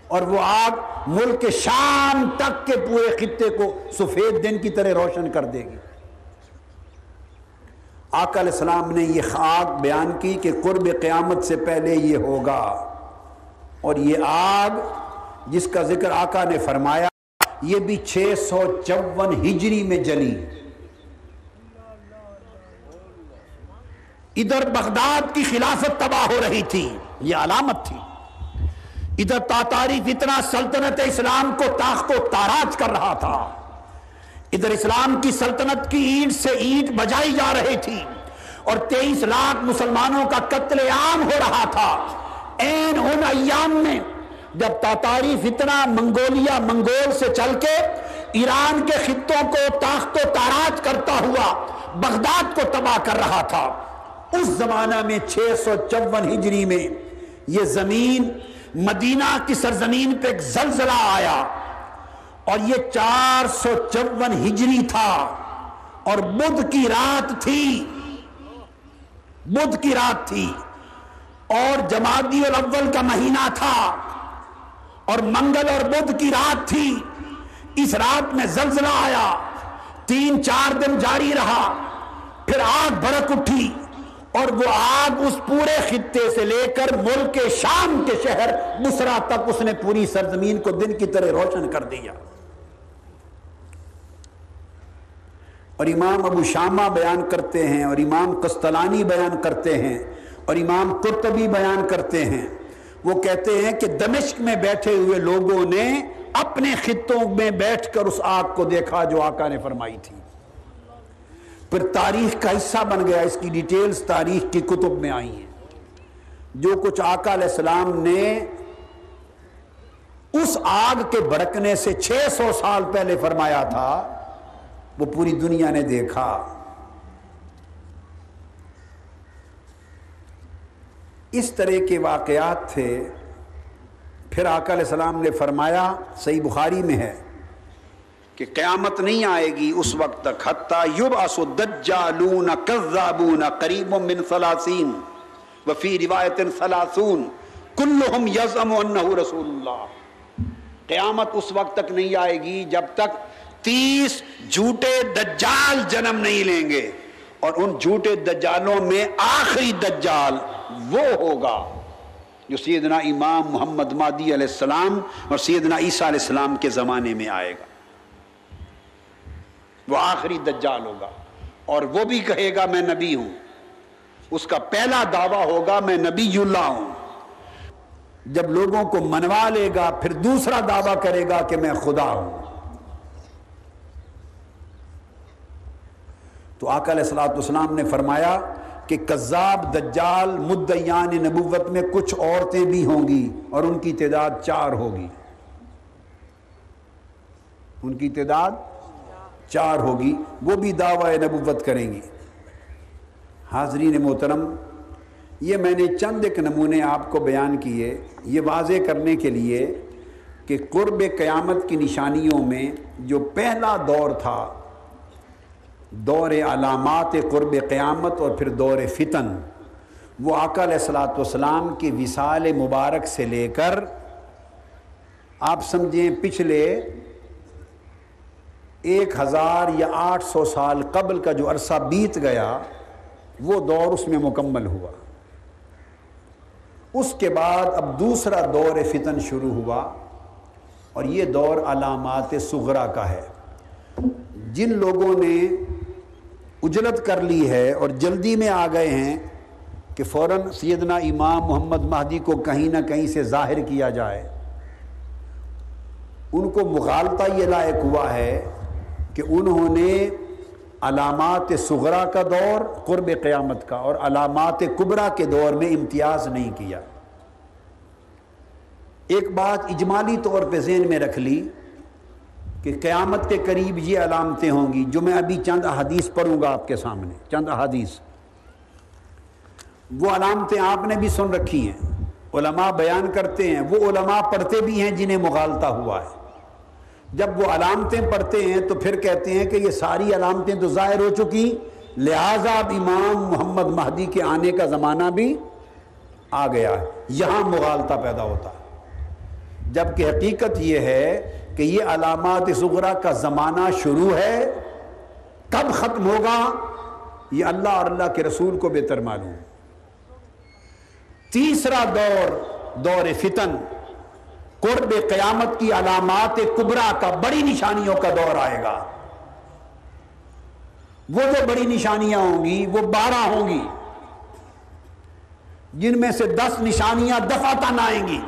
اور وہ آگ ملک شام تک کے پورے خطے کو سفید دن کی طرح روشن کر دے گی۔ آقا علیہ السلام نے یہ خاک بیان کی کہ قرب قیامت سے پہلے یہ ہوگا۔ اور یہ آگ جس کا ذکر آقا نے فرمایا، یہ بھی چھ سو چون ہجری میں جلی۔ ادھر بغداد کی خلافت تباہ ہو رہی تھی، یہ علامت تھی۔ ادھر تاتاری فتنہ سلطنت اسلام کو تاخت و تاراج کر رہا تھا۔ ادھر اسلام کی سلطنت کی اینٹ سے اینٹ بجائی جا رہی تھی۔ اور تیئیس لاکھ مسلمانوں کا قتل عام ہو رہا تھا۔ این ان ایام میں جب تاتاری فتنہ منگولیا منگول سے چل کے ایران کے خطوں کو تاخت و تاراج کرتا ہوا بغداد کو تباہ کر رہا تھا۔ اس زمانہ میں چھ سو چون ہجری میں یہ زمین مدینہ کی سرزمین پہ ایک زلزلہ آیا اور یہ چار سو چون ہجری تھا اور بدھ کی رات تھی۔ بدھ کی رات تھی۔ اور جمادی الاول کا مہینہ تھا اور منگل اور بدھ کی رات تھی۔ اس رات میں زلزلہ آیا۔ تین چار دن جاری رہا۔ پھر آگ بھڑک اٹھی اور وہ آگ اس پورے خطے سے لے کر ملک کے شام کے شہر بسرا تک اس نے پوری سرزمین کو دن کی طرح روشن کر دیا۔ اور امام ابو شامہ بیان کرتے ہیں اور امام قسطلانی بیان کرتے ہیں اور امام قرطبی بیان کرتے ہیں۔ وہ کہتے ہیں کہ دمشق میں بیٹھے ہوئے لوگوں نے اپنے خطوں میں بیٹھ کر اس آگ کو دیکھا جو آقا نے فرمائی تھی۔ پھر تاریخ کا حصہ بن گیا، اس کی ڈیٹیلز تاریخ کی کتب میں آئی ہیں۔ جو کچھ آقا علیہ السلام نے اس آگ کے بڑکنے سے چھ سو سال پہلے فرمایا تھا، وہ پوری دنیا نے دیکھا۔ اس طرح کے واقعات تھے۔ پھر آقا علیہ السلام نے فرمایا، صحیح بخاری میں ہے کہ قیامت نہیں آئے گی اس وقت تک، حتیٰ یبعث الدجالون کذابون قریب من ثلاثین وفی روایت ثلاثون، کلہم یزم انہو رسول اللہ۔ قیامت اس وقت تک نہیں آئے گی جب تک تیس جھوٹے دجال جنم نہیں لیں گے۔ اور ان جھوٹے دجالوں میں آخری دجال وہ ہوگا جو سیدنا امام محمد مادی علیہ السلام اور سیدنا عیسیٰ علیہ السلام کے زمانے میں آئے گا۔ وہ آخری دجال ہوگا اور وہ بھی کہے گا میں نبی ہوں۔ اس کا پہلا دعویٰ ہوگا میں نبی اللہ ہوں۔ جب لوگوں کو منوا لے گا، پھر دوسرا دعویٰ کرے گا کہ میں خدا ہوں۔ تو آقا علیہ السلاۃ والسلام نے فرمایا کہ کذاب دجال مدعیان نبوت میں کچھ عورتیں بھی ہوں گی اور ان کی تعداد چار ہوگی۔ ان کی تعداد چار ہوگی۔ وہ بھی دعوی نبوت کریں گی۔ حاضرین محترم، یہ میں نے چند ایک نمونے آپ کو بیان کیے۔ یہ واضح کرنے کے لیے کہ قرب قیامت کی نشانیوں میں جو پہلا دور تھا دور علامات قرب قیامت اور پھر دور فتن۔ وہ آقا علیہ السلاۃ والسلام کی وصال مبارک سے لے کر، آپ سمجھیں پچھلے ایک ہزار یا آٹھ سو سال قبل کا جو عرصہ بیت گیا، وہ دور اس میں مکمل ہوا۔ اس کے بعد اب دوسرا دور فتن شروع ہوا اور یہ دور علامات سغرا کا ہے۔ جن لوگوں نے اجلت کر لی ہے اور جلدی میں آ گئے ہیں کہ فوراً سیدنا امام محمد مہدی کو کہیں نہ کہیں سے ظاہر کیا جائے۔ ان کو مغالطہ یہ لائق ہوا ہے کہ انہوں نے علامات سغرا کا دور قرب قیامت کا اور علامات کبرا کے دور میں امتیاز نہیں کیا۔ ایک بات اجمالی طور پہ ذہن میں رکھ لی۔ کہ قیامت کے قریب یہ علامتیں ہوں گی جو میں ابھی چند احادیث پڑھوں گا آپ کے سامنے، چند احادیث۔ وہ علامتیں آپ نے بھی سن رکھی ہیں، علماء بیان کرتے ہیں، وہ علماء پڑھتے بھی ہیں جنہیں مغالطہ ہوا ہے۔ جب وہ علامتیں پڑھتے ہیں تو پھر کہتے ہیں کہ یہ ساری علامتیں تو ظاہر ہو چکی، لہٰذا اب امام محمد مہدی کے آنے کا زمانہ بھی آ گیا ہے۔ یہاں مغالطہ پیدا ہوتا ہے۔ جبکہ حقیقت یہ ہے کہ یہ علامات سغرا کا زمانہ شروع ہے، کب ختم ہوگا، یہ اللہ اور اللہ کے رسول کو بہتر معلوم۔ تیسرا دور دور فتن۔ قرب قیامت کی علامات کبرا کا بڑی نشانیوں کا دور آئے گا۔ وہ جو بڑی نشانیاں ہوں گی، وہ بارہ ہوں گی۔ جن میں سے دس نشانیاں دفاتن آئیں گی۔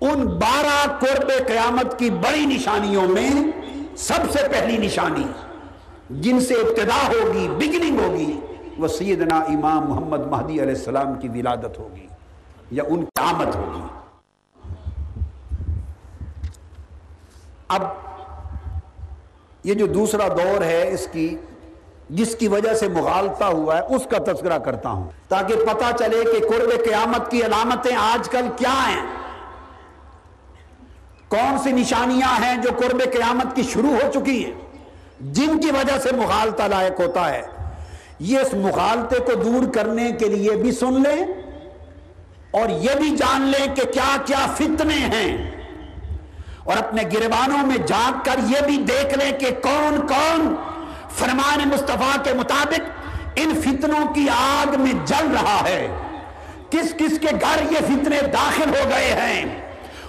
ان بارہ قرب قیامت کی بڑی نشانیوں میں سب سے پہلی نشانی جن سے ابتدا ہوگی بگننگ ہوگی، وہ سیدنا امام محمد مہدی علیہ السلام کی ولادت ہوگی یا ان کی آمد ہوگی۔ اب یہ جو دوسرا دور ہے اس کی، جس کی وجہ سے مغالتا ہوا ہے، اس کا تذکرہ کرتا ہوں تاکہ پتا چلے کہ قرب قیامت کی علامتیں آج کل کیا ہیں۔ کون سی نشانیاں ہیں جو قرب قیامت کی شروع ہو چکی ہیں؟ جن کی وجہ سے مغالطہ لائق ہوتا ہے۔ یہ اس مغالطے کو دور کرنے کے لیے بھی سن لیں اور یہ بھی جان لیں کہ کیا کیا فتنے ہیں۔ اور اپنے گربانوں میں جاگ کر یہ بھی دیکھ لیں کہ کون کون فرمان مصطفیٰ کے مطابق ان فتنوں کی آگ میں جل رہا ہے۔ کس کس کے گھر یہ فتنے داخل ہو گئے ہیں؟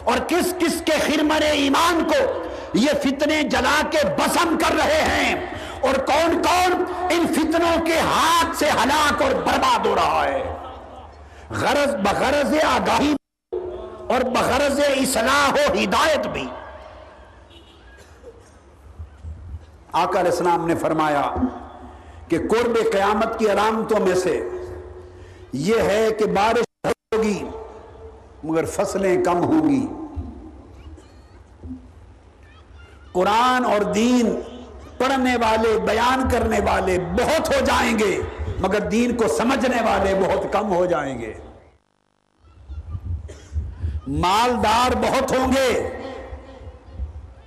اور کس کس کے خرمر ایمان کو یہ فتنے جلا کے بسم کر رہے ہیں اور کون کون ان فتنوں کے ہاتھ سے ہلاک اور برباد ہو رہا ہے؟ غرض بغرض آگاہی اور بغرض اصلاح و ہدایت بھی۔ آقا علیہ السلام نے فرمایا کہ قرب قیامت کی علامتوں میں سے یہ ہے کہ بارش ہوگی۔ مگر فصلیں کم ہوں گی۔ قرآن اور دین پڑھنے والے، بیان کرنے والے بہت ہو جائیں گے، مگر دین کو سمجھنے والے بہت کم ہو جائیں گے۔ مالدار بہت ہوں گے،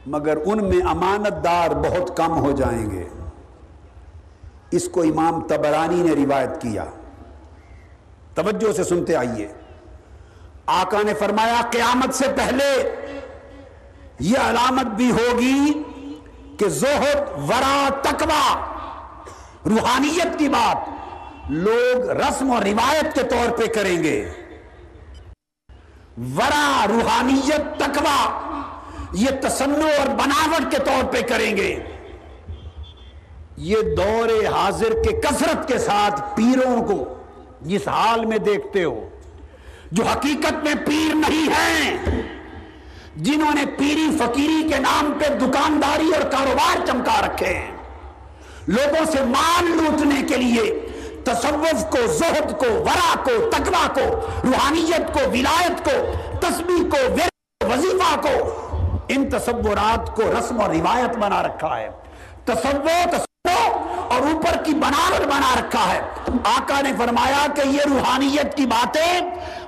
مگر ان میں امانت دار بہت کم ہو جائیں گے۔ اس کو امام تبرانی نے روایت کیا۔ توجہ سے سنتے آئیے۔ آقا نے فرمایا قیامت سے پہلے یہ علامت بھی ہوگی کہ زہد، ورا، تقوی، روحانیت کی بات لوگ رسم اور روایت کے طور پہ کریں گے۔ ورا، روحانیت، تقوی، یہ تسنو اور بناوٹ کے طور پہ کریں گے۔ یہ دور حاضر کے کثرت کے ساتھ پیروں کو جس حال میں دیکھتے ہو جو حقیقت میں پیر نہیں ہیں، جنہوں نے پیری فقیری کے نام پہ دکانداری اور کاروبار چمکا رکھے ہیں۔ لوگوں سے مال لوٹنے کے لیے تصوف کو، زہد کو ورا کو، تقوی کو، روحانیت کو، ولایت کو، تسبیح کو وظیفہ کو، ان تصورات کو رسم اور روایت بنا رکھا ہے۔ تصور اور اوپر کی بناوٹ بنا رکھا ہے۔ آقا نے فرمایا کہ یہ روحانیت کی باتیں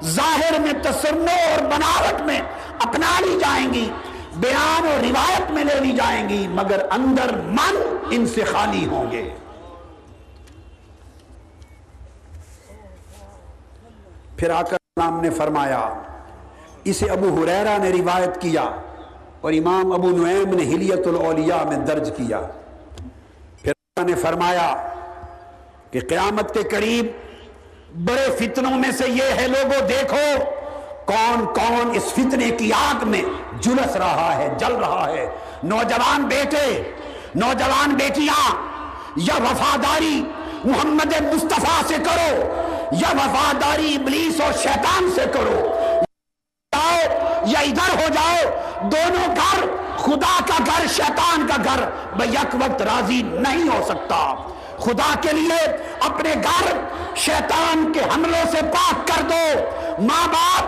ظاہر میں تصنع اور بناوٹ میں اپنا لی جائیں گی، بیان اور روایت میں لے لی جائیں گی، مگر اندر من ان سے خالی ہوں گے۔ پھر آقا نام نے فرمایا، اسے ابو حریرہ نے روایت کیا اور امام ابو نعیم نے حلیت الاولیاء میں درج کیا۔ نے فرمایا کہ قیامت کے قریب بڑے فتنوں میں سے یہ ہے، لوگوں دیکھو کون کون اس فتنے کی آگ میں جلس رہا ہے، جل رہا ہے۔ نوجوان بیٹے، نوجوان بیٹیاں، یا وفاداری محمد مصطفیٰ سے کرو، یا وفاداری ابلیس اور شیطان سے کرو۔ یا ادھر ہو جاؤ، دونوں گھر، خدا کا گھر، شیطان کا گھر یک وقت راضی نہیں ہو سکتا۔ خدا کے لیے اپنے گھر شیطان کے حملوں سے پاک کر دو۔ ماں باپ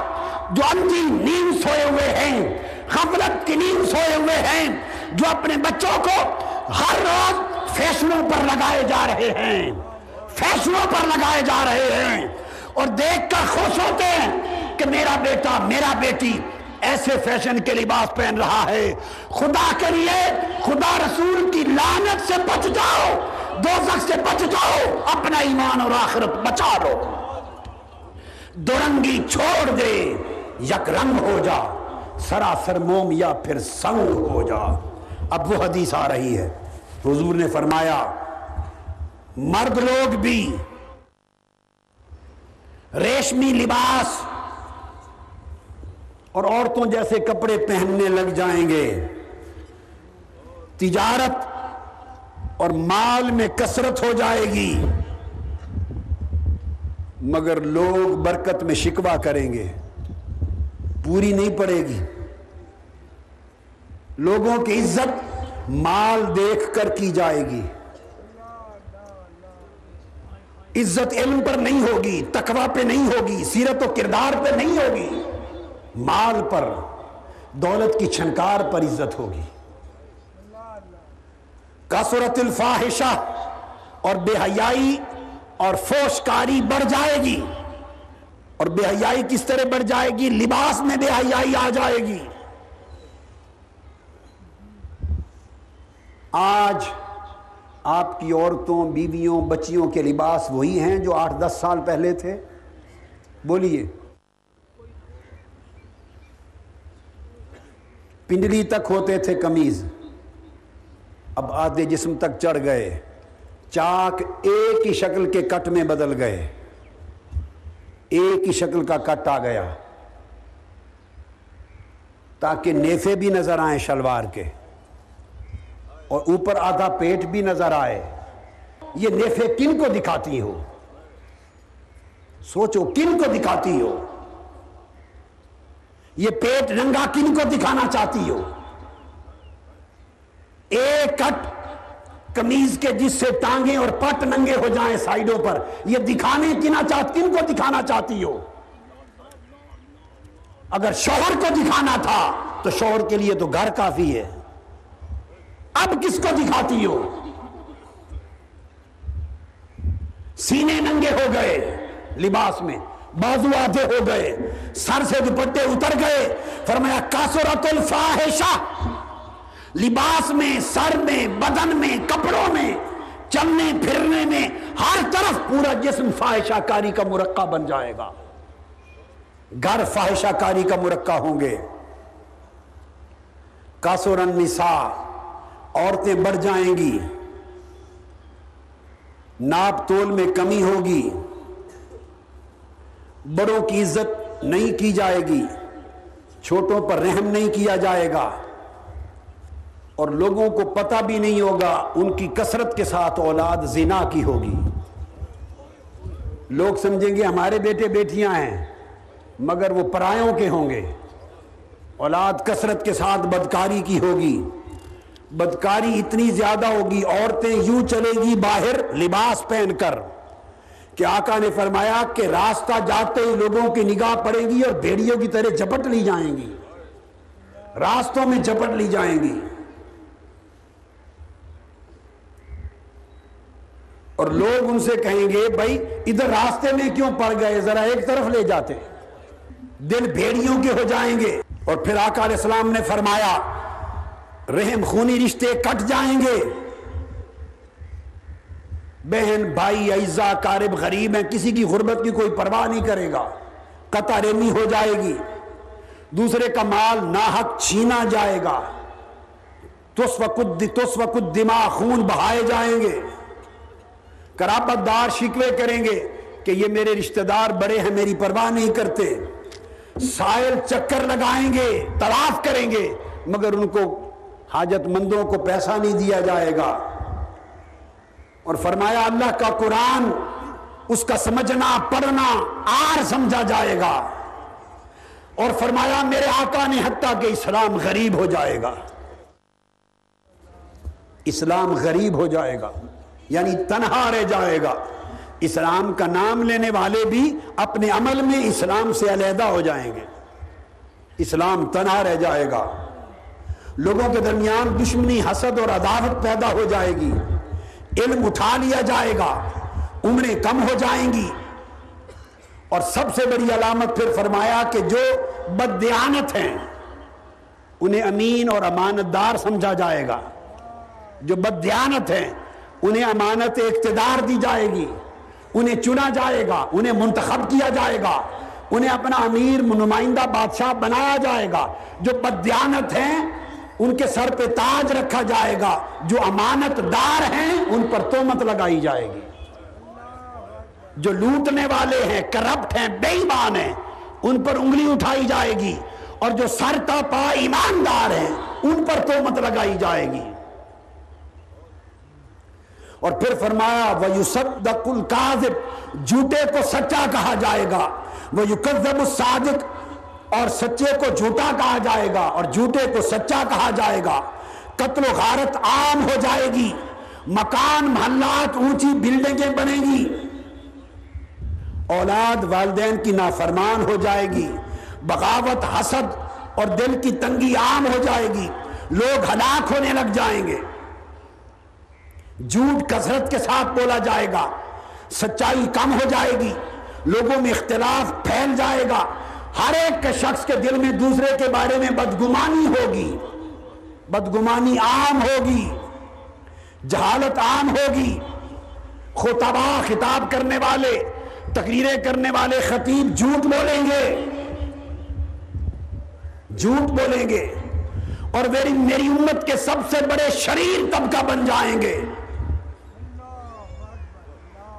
جو اندھی نیند سوئے ہوئے ہیں، غفلت کی نیند سوئے ہوئے ہیں، جو اپنے بچوں کو ہر روز فیصلوں پر لگائے جا رہے ہیں۔ فیصلوں پر لگائے جا رہے ہیں۔ اور دیکھ کر خوش ہوتے ہیں۔ کہ میرا بیٹا، میرا بیٹی ایسے فیشن کے لباس پہن رہا ہے۔ خدا کے لیے، خدا رسول کی لانت سے بچ جاؤ، دوزخ سے بچ جاؤ، اپنا ایمان اور آخرت بچا لو۔ دورنگی چھوڑ دے، یک رنگ ہو جا، سراسر موم یا پھر سنگ ہو جا۔ اب وہ حدیث آ رہی ہے۔ حضور نے فرمایا، مرد لوگ بھی ریشمی لباس اور عورتوں جیسے کپڑے پہننے لگ جائیں گے۔ تجارت اور مال میں کثرت ہو جائے گی۔ مگر لوگ برکت میں شکوا کریں گے۔ پوری نہیں پڑے گی۔ لوگوں کی عزت مال دیکھ کر کی جائے گی۔ عزت علم پر نہیں ہوگی، تقوی پہ نہیں ہوگی، سیرت و کردار پہ نہیں ہوگی۔ مال پر، دولت کی چھنکار پر عزت ہوگی۔ کثرت الفاحشہ اور بے حیائی اور فوشکاری بڑھ جائے گی۔ اور بے حیائی کس طرح بڑھ جائے گی؟ لباس میں بے حیائی آ جائے گی۔ آج آپ کی عورتوں، بیویوں، بچیوں کے لباس وہی ہیں جو آٹھ دس سال پہلے تھے۔ بولیے۔ پنڈلی تک ہوتے تھے کمیز اب آدھے جسم تک چڑھ گئے۔ چاک ایک ہی شکل کے کٹ میں بدل گئے۔ ایک ہی شکل کا کٹ آ گیا۔ تاکہ نیفے بھی نظر آئیں شلوار کے۔ اور اوپر آدھا پیٹ بھی نظر آئے۔ یہ نیفے کن کو دکھاتی ہو؟ سوچو کن کو دکھاتی ہو؟ یہ پیٹ ننگا کن کو دکھانا چاہتی ہو؟ ایک کٹ کمیز کے جس سے ٹانگیں اور پٹ ننگے ہو جائیں سائیڈوں پر، یہ دکھانے کنا چاہتی کن کو دکھانا چاہتی ہو؟ اگر شوہر کو دکھانا تھا تو شوہر کے لیے تو گھر کافی ہے۔ اب کس کو دکھاتی ہو؟ سینے ننگے ہو گئے لباس میں۔ بازو آدھے ہو گئے، سر سے دوپٹے اتر گئے، فرمایا کاسورت الفاحشہ لباس میں، سر میں، بدن میں، کپڑوں میں، چلنے، پھرنے میں، ہر طرف پورا جسم فاحشہ کاری کا مرقع بن جائے گا۔ گھر فاحشہ کاری کا مرقع ہوں گے۔ کاسور النساء، عورتیں بڑھ جائیں گی۔ ناپ تول میں کمی ہوگی۔ بڑوں کی عزت نہیں کی جائے گی، چھوٹوں پر رحم نہیں کیا جائے گا۔ اور لوگوں کو پتہ بھی نہیں ہوگا ان کی کثرت کے ساتھ اولاد زنا کی ہوگی۔ لوگ سمجھیں گے ہمارے بیٹے بیٹیاں ہیں، مگر وہ پرایوں کے ہوں گے۔ اولاد کثرت کے ساتھ بدکاری کی ہوگی۔ بدکاری اتنی زیادہ ہوگی، عورتیں یوں چلے گی باہر لباس پہن کر۔ کہ آقا نے فرمایا کہ راستہ جاتے ہی لوگوں کی نگاہ پڑے گی اور بھیڑیوں کی طرح جپٹ لی جائیں گی۔ راستوں میں جپٹ لی جائیں گی۔ اور لوگ ان سے کہیں گے، بھائی، ادھر راستے میں کیوں پڑ گئے؟ ذرا ایک طرف لے جاتے۔ دل بھیڑیوں کے ہو جائیں گے۔ اور پھر آقا علیہ السلام نے فرمایا، رحم خونی رشتے کٹ جائیں گے۔ بہن، بھائی عزا کارب غریب ہیں، کسی کی غربت کی کوئی پرواہ نہیں کرے گا۔ قطع رحمی ہو جائے گی۔ دوسرے کا مال ناحق چھینا جائے گا۔ تس وقت تس وقت دماغ خون بہائے جائیں گے۔ کرابت دار شکوے کریں گے کہ یہ میرے رشتہ دار بڑے ہیں، میری پرواہ نہیں کرتے۔ سائل چکر لگائیں گے طواف کریں گے، مگر ان کو حاجت مندوں کو پیسہ نہیں دیا جائے گا۔ اور فرمایا اللہ کا قرآن، اس کا سمجھنا، پڑھنا، آر سمجھا جائے گا۔ اور فرمایا میرے آقا نے حتیٰ کہ اسلام غریب ہو جائے گا۔ اسلام غریب ہو جائے گا۔ یعنی تنہا رہ جائے گا۔ اسلام کا نام لینے والے بھی اپنے عمل میں اسلام سے علیحدہ ہو جائیں گے۔ اسلام تنہا رہ جائے گا۔ لوگوں کے درمیان دشمنی، حسد اور عداوت پیدا ہو جائے گی۔ علم اٹھا لیا جائے گا، عمریں کم ہو جائیں گی۔ اور سب سے بڑی علامت پھر فرمایا کہ جو بدیانت ہیں، انہیں امین اور امانت دار سمجھا جائے گا۔ جو بدیانت ہیں، انہیں امانت اقتدار دی جائے گی۔ انہیں چنا جائے گا، انہیں منتخب کیا جائے گا۔ انہیں اپنا امیر نمائندہ بادشاہ بنایا جائے گا۔ جو بدیانت ہیں ان کے سر پہ تاج رکھا جائے گا۔ جو امانت دار ہیں، ان پر تومت لگائی جائے گی۔ جو لوٹنے والے ہیں کرپٹ ہیں بے ایمان ہیں، ان پر انگلی اٹھائی جائے گی۔ اور جو سر تا پا ایماندار ہیں، ان پر تومت لگائی جائے گی۔ اور پھر فرمایا، وَيُصَدَّقُ الْكَاذِبُ۔ جھوٹے کو سچا کہا جائے گا۔ وَيُكَذَّبُ الصَّادِقُ۔ اور سچے کو جھوٹا کہا جائے گا اور جھوٹے کو سچا کہا جائے گا۔ قتل و غارت عام ہو جائے گی۔ مکان، محلات، اونچی بلڈنگیں بنے گی۔ اولاد والدین کی نافرمان ہو جائے گی۔ بغاوت، حسد اور دل کی تنگی عام ہو جائے گی۔ لوگ ہلاک ہونے لگ جائیں گے۔ جھوٹ کثرت کے ساتھ بولا جائے گا۔ سچائی کم ہو جائے گی۔ لوگوں میں اختلاف پھیل جائے گا۔ ہر ایک کے شخص کے دل میں دوسرے کے بارے میں بدگمانی ہوگی، بدگمانی عام ہوگی، جہالت عام ہوگی۔ خطبہ خطاب کرنے والے، تقریریں کرنے والے خطیب جھوٹ بولیں گے۔ جھوٹ بولیں گے۔ اور میری میری امت کے سب سے بڑے شریر طبقہ بن جائیں گے۔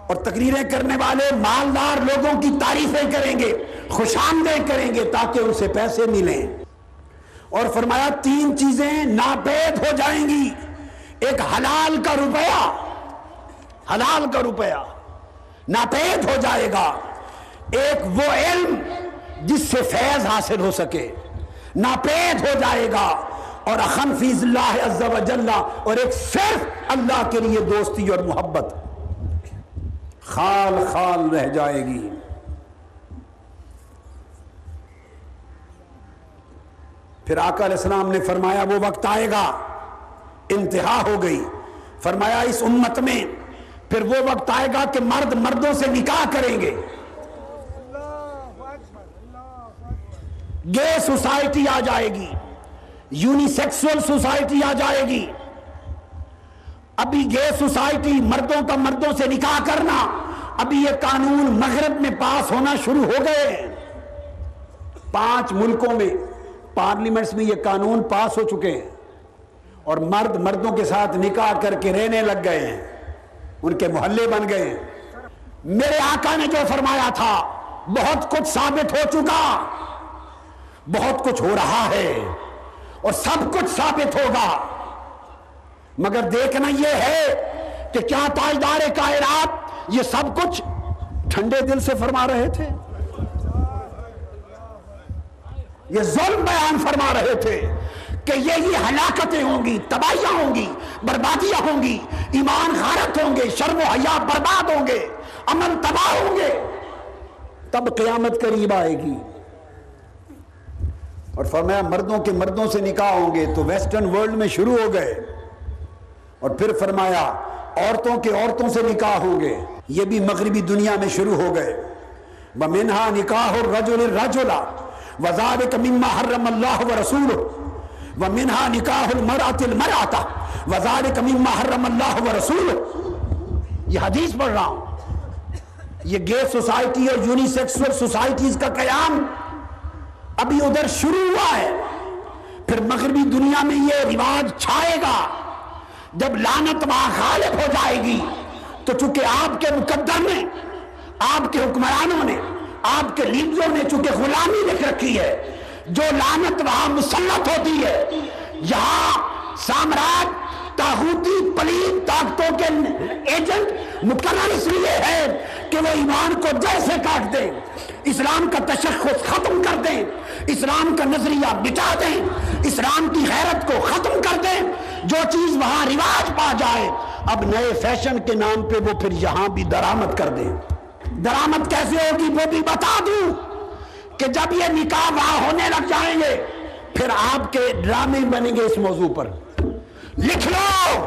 اور تقریریں کرنے والے مالدار لوگوں کی تعریفیں کریں گے خوشامدیں کریں گے تاکہ ان سے پیسے ملیں۔ اور فرمایا، تین چیزیں ناپید ہو جائیں گی۔ ایک، حلال کا روپیہ۔ حلال کا روپیہ ناپید ہو جائے گا۔ ایک، وہ علم جس سے فیض حاصل ہو سکے، ناپید ہو جائے گا۔ اور اخن فیض اللہ عز و جل، اور ایک صرف اللہ کے لیے دوستی اور محبت۔ خال خال رہ جائے گی۔ پھر آقا علیہ السلام نے فرمایا، وہ وقت آئے گا۔ انتہا ہو گئی۔ فرمایا، اس امت میں پھر وہ وقت آئے گا کہ مرد مردوں سے نکاح کریں گے۔ گے سوسائٹی آ جائے گی۔ یونیسیکسول سوسائٹی آ جائے گی۔ ابھی گے سوسائٹی مردوں کا مردوں سے نکاح کرنا، ابھی یہ قانون مغرب میں پاس ہونا شروع ہو گئے۔ پانچ ملکوں میں، پارلیمنٹس میں یہ قانون پاس ہو چکے ہیں۔ اور مرد مردوں کے ساتھ نکاح کر کے رہنے لگ گئے ہیں۔ ان کے محلے بن گئے ہیں۔ میرے آقا نے جو فرمایا تھا، بہت کچھ ثابت ہو چکا۔ بہت کچھ ہو رہا ہے۔ اور سب کچھ ثابت ہوگا۔ مگر دیکھنا یہ ہے کہ کیا تاجدار کائرات یہ سب کچھ ٹھنڈے دل سے فرما رہے تھے؟ یہ ظلم بیان فرما رہے تھے کہ یہ یہ ہلاکتیں ہوں گی، تباہیاں ہوں گی، بربادیاں ہوں گی، ایمان غارت ہوں گے، شرم و حیا برباد ہوں گے، امن تباہ ہوں گے۔ تب قیامت قریب آئے گی۔ اور فرمایا، مردوں کے مردوں سے نکاح ہوں گے تو ویسٹرن ورلڈ میں شروع ہو گئے۔ اور پھر فرمایا، عورتوں کے عورتوں سے نکاح ہوں گے. یہ بھی مغربی دنیا میں شروع ہو گئے. وَمِنْهَا نِكَاحُ الرَّجُلِ الرَّجُلَ وَذَلِكَ مِمَّا حَرَّمَ اللَّهُ وَرَسُولُهُ. وَمِنْهَا نِكَاحُ الْمَرْأَةِ الْمَرْأَةَ وَذَلِكَ مِمَّا حَرَّمَ اللَّهُ وَرَسُولُهُ. یہ حدیث پڑھ رہا ہوں. یہ گے سوسائٹی اور یونیسیکسول سوسائٹیز کا قیام ابھی ادھر شروع ہوا ہے. پھر مغربی دنیا میں یہ رواج چھائے گا. جب لانت وہاں غالب ہو جائے گی، تو چونکہ آپ کے مقدر نے، آپ کے حکمرانوں نے، آپ کے لیڈروں نے چونکہ غلامی لکھ رکھی ہے، جو لانت وہاں مسلط ہوتی ہے، یہاں سامراج، تاغوتی پلید طاقتوں کے ایجنٹ مقرر اس لیے ہے کہ وہ ایمان کو جڑ سے کاٹ دیں۔ اسلام کا تشخص ختم کر دیں، اسلام کا نظریہ بٹا دیں، اسلام کی غیرت کو ختم کر دیں، جو چیز وہاں رواج پا جائے، اب نئے فیشن کے نام پہ وہ پھر یہاں بھی درامت کر دیں۔ درامت کیسے ہوگی وہ بھی بتا دوں کہ جب یہ نکاح وہاں ہونے لگ جائیں گے، پھر آپ کے ڈرامے بنیں گے اس موضوع پر۔ لکھ لو!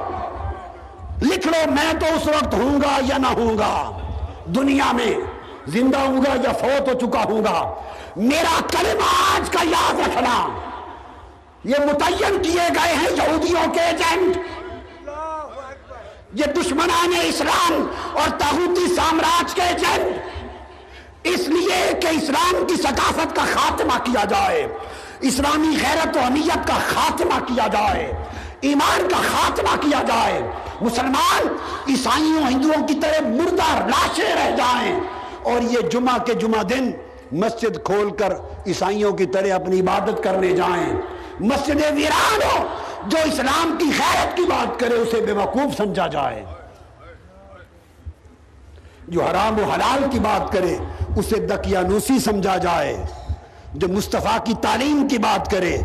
لکھ لو، میں تو اس وقت ہوں گا یا نہ ہوں گا۔ دنیا میں زندہ ہوں گا یا فوت ہو چکا ہوں گا، میرا کلمہ آج کا یاد رکھنا۔ یہ متعین کیے گئے ہیں یہودیوں کے ایجنٹ۔ یہ دشمنان اسلام اور تاغوتی سامراج کے ایجنٹ۔ اس لیے کہ اسلام کی ثقافت کا خاتمہ کیا جائے، اسلامی غیرت و امیت کا خاتمہ کیا جائے، ایمان کا خاتمہ کیا جائے۔ مسلمان، عیسائیوں، ہندوؤں کی طرح مردہ لاشیں رہ جائیں۔ اور یہ جمعہ کے جمعہ دن مسجد کھول کر عیسائیوں کی طرح اپنی عبادت کرنے جائیں۔ مسجد ویران ہو جو اسلام کی خیرت کی بات کرے، اسے بے وقوف سمجھا جائے۔ جو حرام و حلال کی بات کرے، اسے دقیانوسی سمجھا جائے۔ جو مصطفیٰ کی تعلیم کی بات کرے،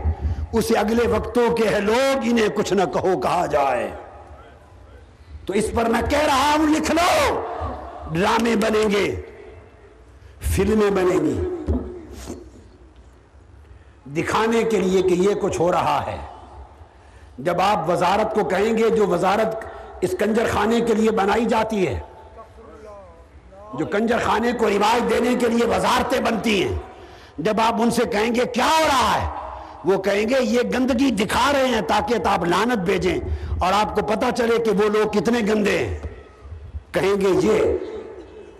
اسے اگلے وقتوں کے ہے لوگ انہیں کچھ نہ کہو کہا جائے۔ تو اس پر میں کہہ رہا ہوں، لکھ لو۔ ڈرامے بنیں گے۔ فلمیں بنیں گی۔ دکھانے کے لیے کہ یہ کچھ ہو رہا ہے۔ جب آپ وزارت کو کہیں گے جو وزارت اس کنجر خانے کے لیے بنائی جاتی ہے، جو کنجر خانے کو رواج دینے کے لیے وزارتیں بنتی ہیں، جب آپ ان سے کہیں گے کیا ہو رہا ہے، وہ کہیں گے یہ گندگی دکھا رہے ہیں تاکہ آپ لانت بھیجیں اور آپ کو پتا چلے کہ وہ لوگ کتنے گندے ہیں۔ کہیں گے یہ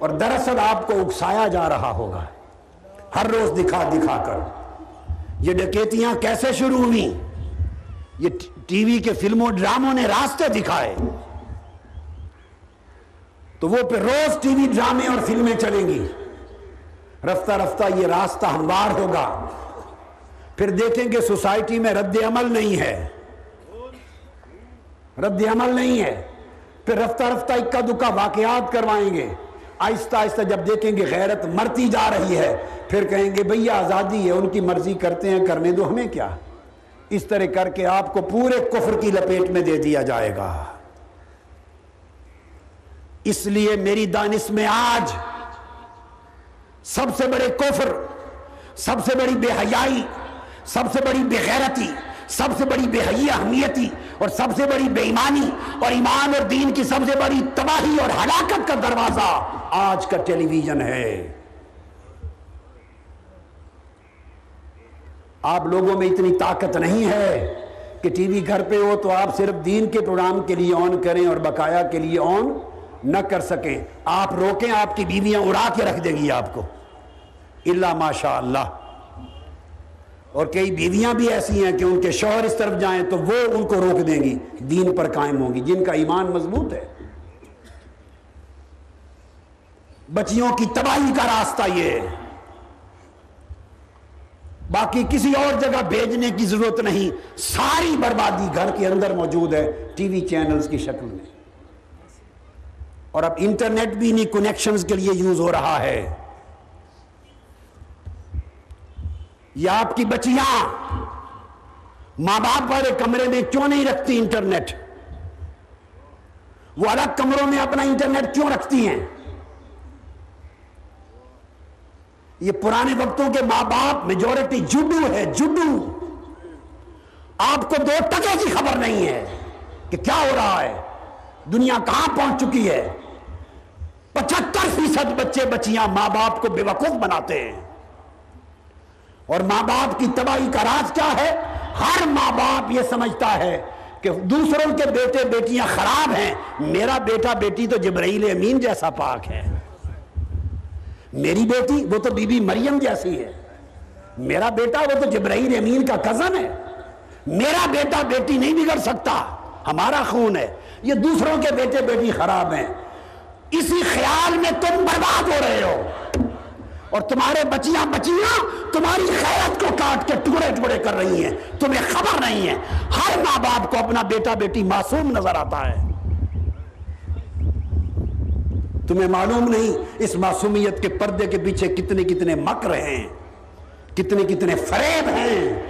اور دراصل آپ کو اکسایا جا رہا ہوگا۔ ہر روز دکھا دکھا کر۔ یہ ڈکیتیاں کیسے شروع ہوئی یہ ٹی وی کے فلموں، ڈراموں نے راستے دکھائے۔ تو وہ پھر روز ٹی وی ڈرامے اور فلمیں چلیں گی۔ رفتہ رفتہ یہ راستہ ہموار ہوگا۔ پھر دیکھیں گے سوسائٹی میں رد عمل نہیں ہے۔ رد عمل نہیں ہے۔ پھر رفتہ رفتہ اکا دکا واقعات کروائیں گے۔ آہستہ آہستہ جب دیکھیں گے غیرت مرتی جا رہی ہے، پھر کہیں گے بھئی آزادی ہے، ان کی مرضی کرتے ہیں، کرنے دو ہمیں کیا؟ اس طرح کر کے آپ کو پورے کفر کی لپیٹ میں دے دیا جائے گا۔ اس لیے میری دانش میں آج سب سے بڑے کفر، سب سے بڑی بے حیائی، سب سے بڑی بے غیرتی سب سے بڑی بے حی اہمیتی اور سب سے بڑی بے ایمانی اور ایمان اور دین کی سب سے بڑی تباہی اور ہلاکت کا دروازہ آج کا ٹیلی ویژن ہے۔ آپ لوگوں میں اتنی طاقت نہیں ہے کہ ٹی وی گھر پہ ہو تو آپ صرف دین کے پروگرام کے لیے آن کریں اور بقایا کے لیے آن نہ کر سکیں۔ آپ روکیں، آپ کی بیویاں اڑا کے رکھ دے گی آپ کو۔ اللہ ماشاء اللہ اور کئی بیویاں بھی ایسی ہیں کہ ان کے شوہر اس طرف جائیں تو وہ ان کو روک دیں گی، دین پر قائم ہوں گی، جن کا ایمان مضبوط ہے۔ بچیوں کی تباہی کا راستہ یہ ہے۔ باقی کسی اور جگہ بھیجنے کی ضرورت نہیں، ساری بربادی گھر کے اندر موجود ہے، ٹی وی چینلز کی شکل میں۔ اور اب انٹرنیٹ بھی انہیں کنیکشنز کے لیے یوز ہو رہا ہے۔ یا آپ کی بچیاں ماں باپ والے کمرے میں کیوں نہیں رکھتی انٹرنیٹ؟ وہ الگ کمروں میں اپنا انٹرنیٹ کیوں رکھتی ہیں؟ یہ پرانے وقتوں کے ماں باپ میجورٹی جڈو ہے، جڈو۔ آپ کو دو ٹکے کی خبر نہیں ہے کہ کیا ہو رہا ہے۔ دنیا کہاں پہنچ چکی ہے؟ پچہتر فیصد بچے بچیاں ماں باپ کو بے وقوف بناتے ہیں۔ اور ماں باپ کی تباہی کا راز کیا ہے؟ ہر ماں باپ یہ سمجھتا ہے کہ دوسروں کے بیٹے بیٹیاں خراب ہیں، میرا بیٹا بیٹی تو جبرائیل امین جیسا پاک ہے۔ میری بیٹی وہ تو بی بی مریم جیسی ہے۔ میرا بیٹا وہ تو جبرائیل امین کا کزن ہے۔ میرا بیٹا بیٹی نہیں بگڑ سکتا، ہمارا خون ہے۔ یہ دوسروں کے بیٹے بیٹی خراب ہیں۔ اسی خیال میں تم برباد ہو رہے ہو۔ اور تمہارے بچیاں بچیاں تمہاری خیرت کو کاٹ کے ٹکڑے ٹکڑے کر رہی ہیں۔ تمہیں خبر نہیں ہے۔ ہر ماں باپ کو اپنا بیٹا بیٹی معصوم نظر آتا ہے۔ تمہیں معلوم نہیں اس معصومیت کے پردے کے پیچھے کتنے کتنے مکر ہیں۔ کتنے کتنے فریب ہیں۔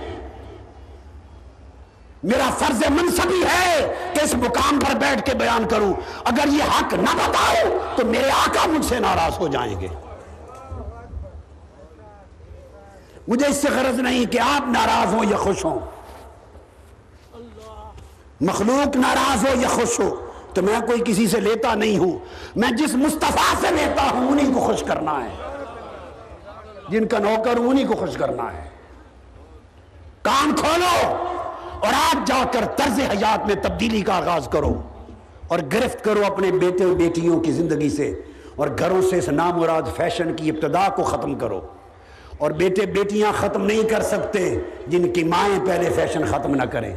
میرا فرض منصبی ہے کہ اس مقام پر بیٹھ کے بیان کروں۔ اگر یہ حق نہ بتاؤ تو میرے آقا مجھ سے ناراض ہو جائیں گے۔ مجھے اس سے غرض نہیں کہ آپ ناراض ہوں یا خوش ہوں۔ مخلوق ناراض ہو یا خوش ہو تو میں کوئی کسی سے لیتا نہیں ہوں۔ میں جس مصطفیٰ سے لیتا ہوں انہیں کو خوش کرنا ہے۔ جن کا نوکر ہوں انہیں کو خوش کرنا ہے۔ کام کھولو اور آج جا کر طرز حیات میں تبدیلی کا آغاز کرو اور گرفت کرو اپنے بیٹے اور بیٹیوں کی زندگی سے اور گھروں سے اس نامراد فیشن کی ابتدا کو ختم کرو۔ اور بیٹے بیٹیاں ختم نہیں کر سکتے جن کی مائیں پہلے فیشن ختم نہ کریں۔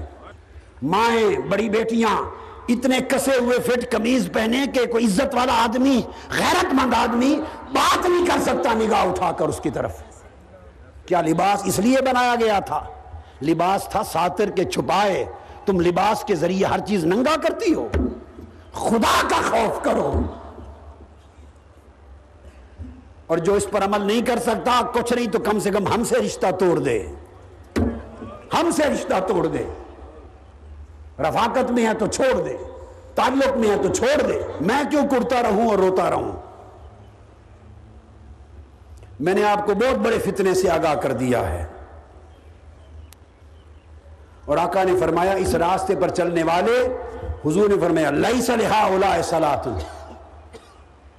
مائیں بڑی بیٹیاں اتنے کسے ہوئے فٹ کمیز پہنے کہ کوئی عزت والا آدمی، غیرت مند آدمی بات نہیں کر سکتا نگاہ اٹھا کر اس کی طرف۔ کیا لباس اس لیے بنایا گیا تھا؟ لباس تھا ساتر کے چھپائے۔ تم لباس کے ذریعے ہر چیز ننگا کرتی ہو۔ خدا کا خوف کرو۔ اور جو اس پر عمل نہیں کر سکتا، کچھ نہیں تو کم سے کم ہم سے رشتہ توڑ دے۔ ہم سے رشتہ توڑ دے۔ رفاقت میں ہے تو چھوڑ دے۔ تعلق میں ہے تو چھوڑ دے۔ میں کیوں کرتا رہوں اور روتا رہوں؟ میں نے آپ کو بہت بڑے فتنے سے آگاہ کر دیا ہے۔ اور آقا نے فرمایا، اس راستے پر چلنے والے، حضور نے فرمایا لئی صلیحہ اولا سلات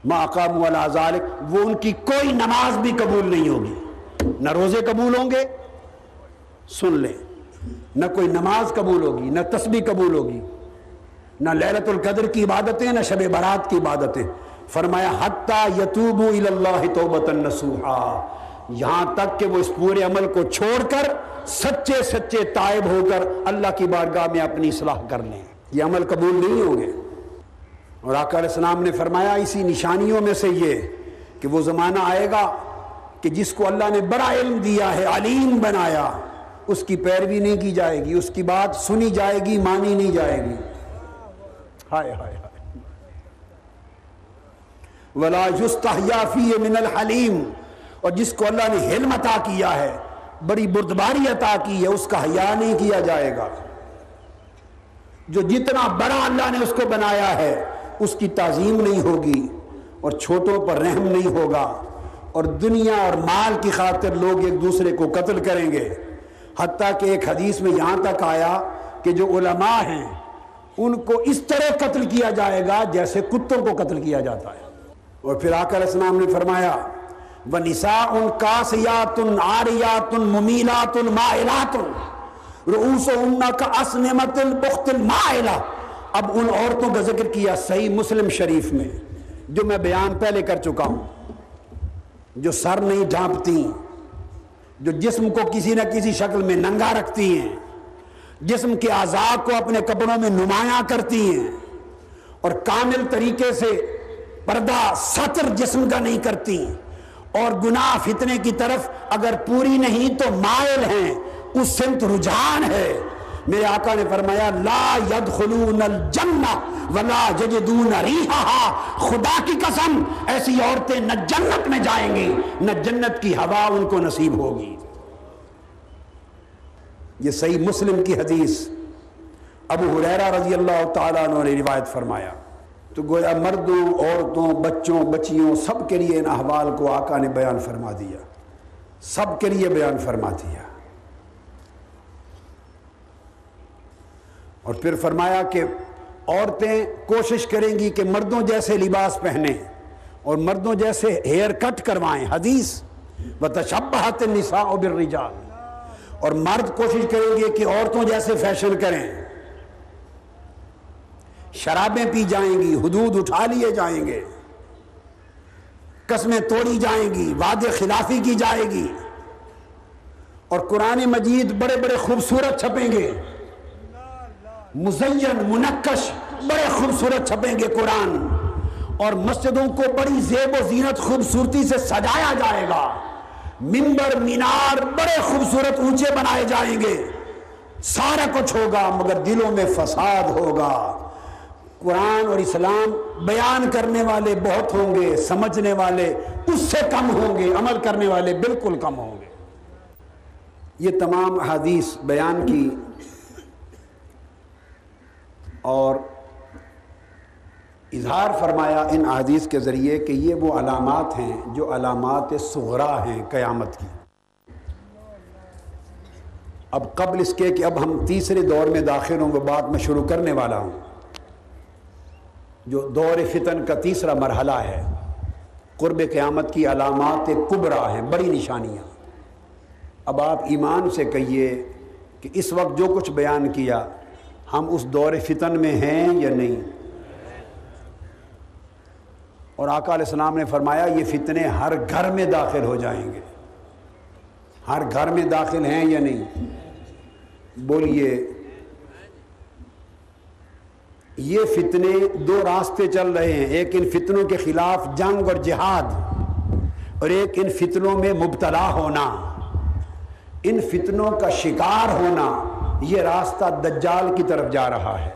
ما اقام والا ذالک وہ ان کی کوئی نماز بھی قبول نہیں ہوگی۔ نہ روزے قبول ہوں گے، سن لیں۔ نہ کوئی نماز قبول ہوگی، نہ تسبیح قبول ہوگی۔ نہ لہلت القدر کی عبادتیں، نہ شب برات کی عبادتیں۔ فرمایا حتیٰ یتوبو اللہ توبتا نسوحا یہاں تک کہ وہ اس پورے عمل کو چھوڑ کر سچے سچے تائب ہو کر اللہ کی بارگاہ میں اپنی اصلاح کر لیں۔ یہ عمل قبول نہیں ہوں گے۔ اور آقا علیہ السلام نے فرمایا، اسی نشانیوں میں سے یہ کہ وہ زمانہ آئے گا کہ جس کو اللہ نے بڑا علم دیا ہے، علیم بنایا، اس کی پیروی نہیں کی جائے گی، اس کی بات سنی جائے گی، مانی نہیں جائے گی۔ ہائے ہائے ہائے۔ ولا یستحیا فی من الحلیم اور جس کو اللہ نے حلم عطا کیا ہے، بڑی بردباری عطا کی ہے، اس کا حیا نہیں کیا جائے گا۔ جو جتنا بڑا اللہ نے اس کو بنایا ہے اس کی تعظیم نہیں ہوگی اور چھوٹوں پر رحم نہیں ہوگا اور دنیا اور مال کی خاطر لوگ ایک دوسرے کو قتل کریں گے۔ حتیٰ کہ ایک حدیث میں یہاں تک آیا کہ جو علماء ہیں، ان کو اس طرح قتل کیا جائے گا جیسے کتوں کو قتل کیا جاتا ہے۔ اور پھر آقا علیہ السلام نے فرمایا وہ نسا ان کاسیات آریات ممیلات مائلات رؤوس کا اسنمت البخت المائلہ۔ اب ان عورتوں کا ذکر کیا صحیح مسلم شریف میں، جو میں بیان پہلے کر چکا ہوں۔ جو سر نہیں ڈھانپتی جو جسم کو کسی نہ کسی شکل میں ننگا رکھتی ہیں، جسم کے اعضاء کو اپنے کپڑوں میں نمایاں کرتی ہیں۔ اور کامل طریقے سے پردہ سطر جسم کا نہیں کرتی۔ اور گناہ فتنے کی طرف اگر پوری نہیں تو مائل ہیں، اس سمت رجحان ہے۔ میرے آقا نے فرمایا، لا يدخلون الجنہ ولا یجدون ریحہا۔ خدا کی قسم، ایسی عورتیں نہ جنت میں جائیں گی، نہ جنت کی ہوا ان کو نصیب ہوگی۔ یہ صحیح مسلم کی حدیث۔ ابو حریرہ رضی اللہ تعالیٰ عنہ نے روایت فرمایا۔ تو گویا مردوں، عورتوں، بچوں، بچیوں سب کے لیے ان احوال کو آقا نے بیان فرما دیا۔ سب کے لیے بیان فرما دیا۔ اور پھر فرمایا کہ عورتیں کوشش کریں گی کہ مردوں جیسے لباس پہنیں اور مردوں جیسے ہیئر کٹ کروائیں، حدیث بتشبہت النساء بالرجال۔ اور مرد کوشش کریں گے کہ عورتوں جیسے فیشن کریں۔ شرابیں پی جائیں گی، حدود اٹھا لیے جائیں گے۔ قسمیں توڑی جائیں گی، وعدے خلافی کی جائے گی۔ اور قرآن مجید بڑے بڑے خوبصورت چھپیں گے۔ مزین منکش بڑے خوبصورت چھپیں گے قرآن۔ اور مسجدوں کو بڑی زیب و زینت خوبصورتی سے سجایا جائے گا۔ ممبر مینار بڑے خوبصورت اونچے بنائے جائیں گے۔ سارا کچھ ہوگا، مگر دلوں میں فساد ہوگا۔ قرآن اور اسلام بیان کرنے والے بہت ہوں گے، سمجھنے والے اس سے کم ہوں گے، عمل کرنے والے بالکل کم ہوں گے۔ یہ تمام حدیث بیان کی اور اظہار فرمایا ان احادیث کے ذریعے کہ یہ وہ علامات ہیں جو علامات صغرا ہیں قیامت کی۔ اب قبل اس کے کہ اب ہم تیسرے دور میں داخل ہوں گے بات میں شروع کرنے والا ہوں۔ جو دور فتن کا تیسرا مرحلہ ہے، قرب قیامت کی علامات کبرا ہیں، بڑی نشانیاں۔ اب آپ ایمان سے کہیے کہ اس وقت جو کچھ بیان کیا ہم اس دور فتن میں ہیں یا نہیں؟ اور آقا علیہ السلام نے فرمایا، یہ فتنے ہر گھر میں داخل ہو جائیں گے۔ ہر گھر میں داخل ہیں یا نہیں؟ بولیے، یہ فتنے دو راستے چل رہے ہیں۔ ایک ان فتنوں کے خلاف جنگ اور جہاد، اور ایک ان فتنوں میں مبتلا ہونا۔ ان فتنوں کا شکار ہونا۔ یہ راستہ دجال کی طرف جا رہا ہے۔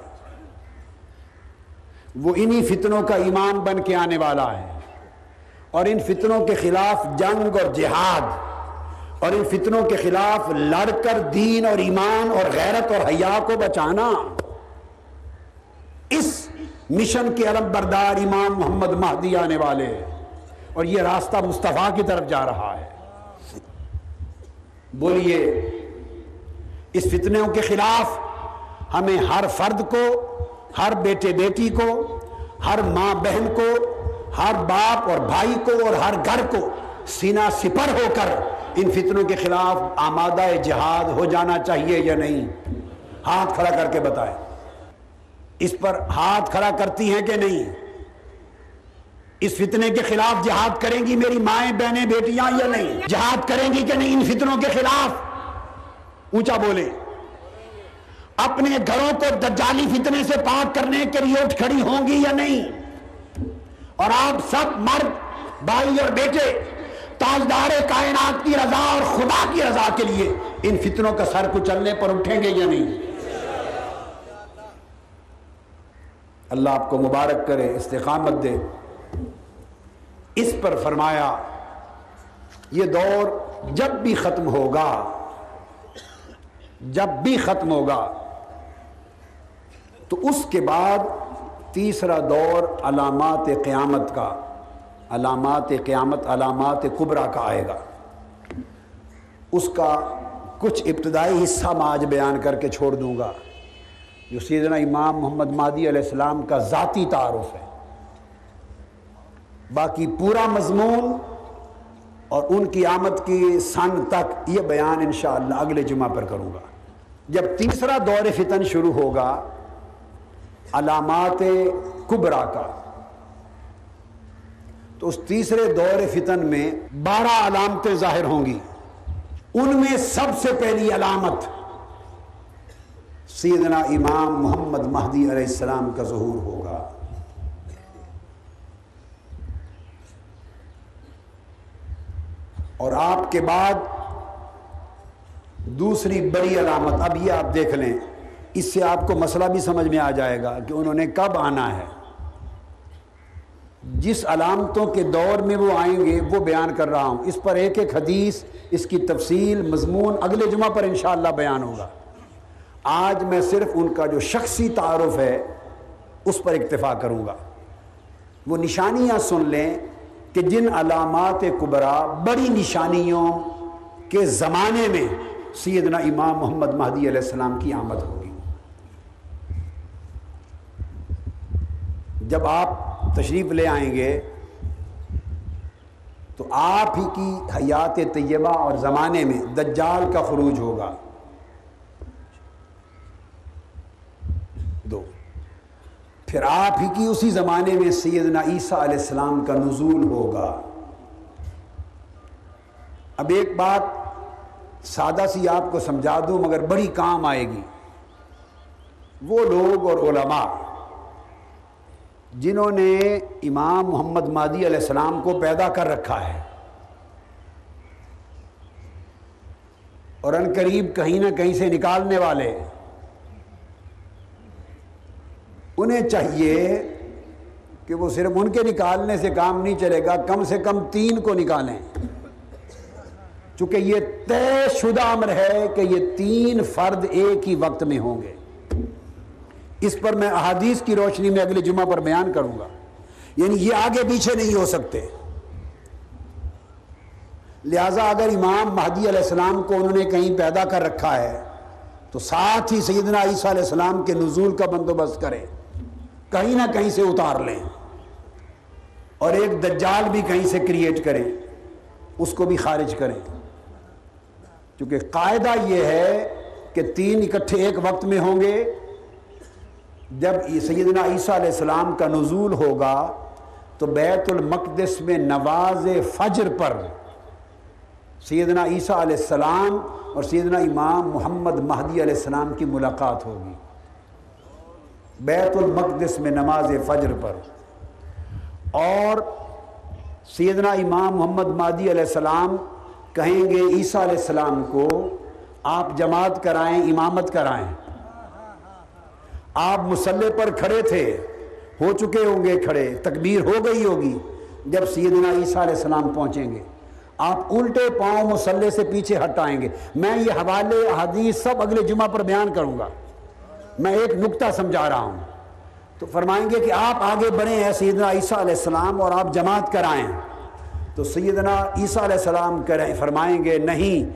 وہ انہی فتنوں کا ایمان بن کے آنے والا ہے۔ اور ان فتنوں کے خلاف جنگ اور جہاد۔ اور ان فتنوں کے خلاف لڑ کر دین اور ایمان اور غیرت اور حیا کو بچانا۔ اس مشن کے علم بردار امام محمد مہدی آنے والے۔ اور یہ راستہ مصطفیٰ کی طرف جا رہا ہے۔ بولیے اس فتنوں کے خلاف ہمیں ہر فرد کو، ہر بیٹے بیٹی کو، ہر ماں بہن کو، ہر باپ اور بھائی کو اور ہر گھر کو سینہ سپر ہو کر ان فتنوں کے خلاف آمادہ جہاد ہو جانا چاہیے یا نہیں؟ ہاتھ کھڑا کر کے بتائیں۔ اس پر ہاتھ کھڑا کرتی ہیں کہ نہیں؟ اس فتنے کے خلاف جہاد کریں گی میری مائیں، بہنیں، بیٹیاں یا نہیں؟ جہاد کریں گی کہ نہیں ان فتنوں کے خلاف؟ اونچا بولے۔ اپنے گھروں کو دجالی فتنے سے پاک کرنے کے لیے اٹھ کھڑی ہوں گی یا نہیں؟ اور آپ سب مرد، بھائی اور بیٹے، تاجدار کائنات کی رضا اور خدا کی رضا کے لیے ان فتنوں کا سر کو چلنے پر اٹھیں گے یا نہیں؟ اللہ آپ کو مبارک کرے، استقامت دے۔ اس پر فرمایا، یہ دور جب بھی ختم ہوگا جب بھی ختم ہوگا، تو اس کے بعد تیسرا دور علامات قیامت کا، علامات قیامت، علامات قبرا کا آئے گا۔ اس کا کچھ ابتدائی حصہ میں آج بیان کر کے چھوڑ دوں گا، جو سیدنا امام محمد مادی علیہ السلام کا ذاتی تعارف ہے۔ باقی پورا مضمون اور ان کی آمد کی سن تک یہ بیان انشاءاللہ اگلے جمعہ پر کروں گا۔ جب تیسرا دور فتن شروع ہوگا، علامات کبرا کا۔ تو اس تیسرے دور فتن میں بارہ علامتیں ظاہر ہوں گی۔ ان میں سب سے پہلی علامت سیدنا امام محمد مہدی علیہ السلام کا ظہور ہوگا۔ اور آپ کے بعد دوسری بڑی علامت، اب یہ آپ دیکھ لیں، اس سے آپ کو مسئلہ بھی سمجھ میں آ جائے گا کہ انہوں نے کب آنا ہے۔ جس علامتوں کے دور میں وہ آئیں گے، وہ بیان کر رہا ہوں۔ اس پر ایک ایک حدیث، اس کی تفصیل، مضمون اگلے جمعہ پر انشاءاللہ بیان ہوگا۔ آج میں صرف ان کا جو شخصی تعارف ہے، اس پر اکتفا کروں گا۔ وہ نشانیاں سن لیں کہ جن علامات کبرا بڑی نشانیوں کے زمانے میں سیدنا امام محمد مہدی علیہ السلام کی آمد ہوگی۔ جب آپ تشریف لے آئیں گے، تو آپ ہی کی حیات طیبہ اور زمانے میں دجال کا خروج ہوگا۔ دو، پھر آپ ہی کی اسی زمانے میں سیدنا عیسیٰ علیہ السلام کا نزول ہوگا۔ اب ایک بات سادہ سی آپ کو سمجھا دوں، مگر بڑی کام آئے گی۔ وہ لوگ اور علماء جنہوں نے امام محمد مادی علیہ السلام کو پیدا کر رکھا ہے، اور ان قریب کہیں نہ کہیں سے نکالنے والے، انہیں چاہیے کہ وہ صرف ان کے نکالنے سے کام نہیں چلے گا، کم سے کم تین کو نکالیں۔ چونکہ یہ طے شدہ امر ہے کہ یہ تین فرد ایک ہی وقت میں ہوں گے۔ اس پر میں احادیث کی روشنی میں اگلے جمعہ پر بیان کروں گا۔ یعنی یہ آگے پیچھے نہیں ہو سکتے۔ لہذا اگر امام مہدی علیہ السلام کو انہوں نے کہیں پیدا کر رکھا ہے، تو ساتھ ہی سیدنا عیسیٰ علیہ السلام کے نزول کا بندوبست کریں۔ کہیں نہ کہیں سے اتار لیں۔ اور ایک دجال بھی کہیں سے کریٹ کریں۔ اس کو بھی خارج کریں۔ کیونکہ قاعدہ یہ ہے کہ تین اکٹھے ایک وقت میں ہوں گے۔ جب سیدنا عیسیٰ علیہ السلام کا نزول ہوگا تو بیت المقدس میں نواز فجر پر سیدنا عیسیٰ علیہ السلام اور سیدنا امام محمد مہدی علیہ السلام کی ملاقات ہوگی۔ بیت المقدس میں نماز فجر پر۔ اور سیدنا امام محمد مادی علیہ السلام کہیں گے عیسیٰ علیہ السلام کو، آپ جماعت کرائیں، امامت کرائیں۔ آپ مسلح پر کھڑے تھے، ہو چکے ہوں گے کھڑے، تکبیر ہو گئی ہوگی جب سیدنا عیسیٰ علیہ السلام پہنچیں گے۔ آپ الٹے پاؤں مسلح سے پیچھے ہٹ آئیں گے۔ میں یہ حوالے، حدیث سب اگلے جمعہ پر بیان کروں گا۔ میں ایک نکتہ سمجھا رہا ہوں۔ تو فرمائیں گے کہ آپ آگے بڑھیں ہیں سیدنا عیسیٰ علیہ السلام اور آپ جماعت کرائیں۔ تو سیدنا عیسیٰ علیہ السلام کریں فرمائیں گے، نہیں،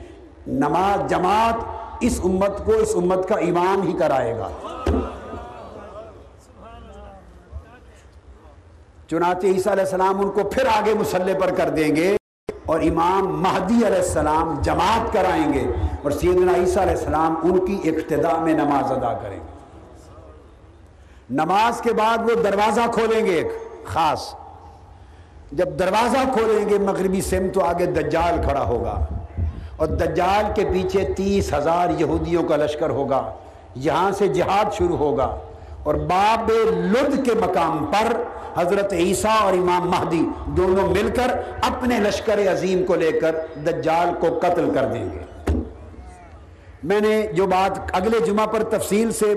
نماز جماعت اس امت کو اس امت کا امام ہی کرائے گا۔ چنانچہ عیسیٰ علیہ السلام ان کو پھر آگے مسلح پر کر دیں گے اور امام مہدی علیہ السلام جماعت کرائیں گے اور سیدنا عیسیٰ علیہ السلام ان کی اقتداء میں نماز ادا کریں گے۔ نماز کے بعد وہ دروازہ کھولیں گے ایک خاص جب دروازہ کھولیں گے، مغربی سم تو آگے دجال کھڑا ہوگا۔ اور دجال کے پیچھے تیس ہزار یہودیوں کا لشکر ہوگا۔ یہاں سے جہاد شروع ہوگا۔ اور باب لد کے مقام پر حضرت عیسیٰ اور امام مہدی دونوں مل کر اپنے لشکر عظیم کو لے کر دجال کو قتل کر دیں گے۔ میں نے جو بات اگلے جمعہ پر تفصیل سے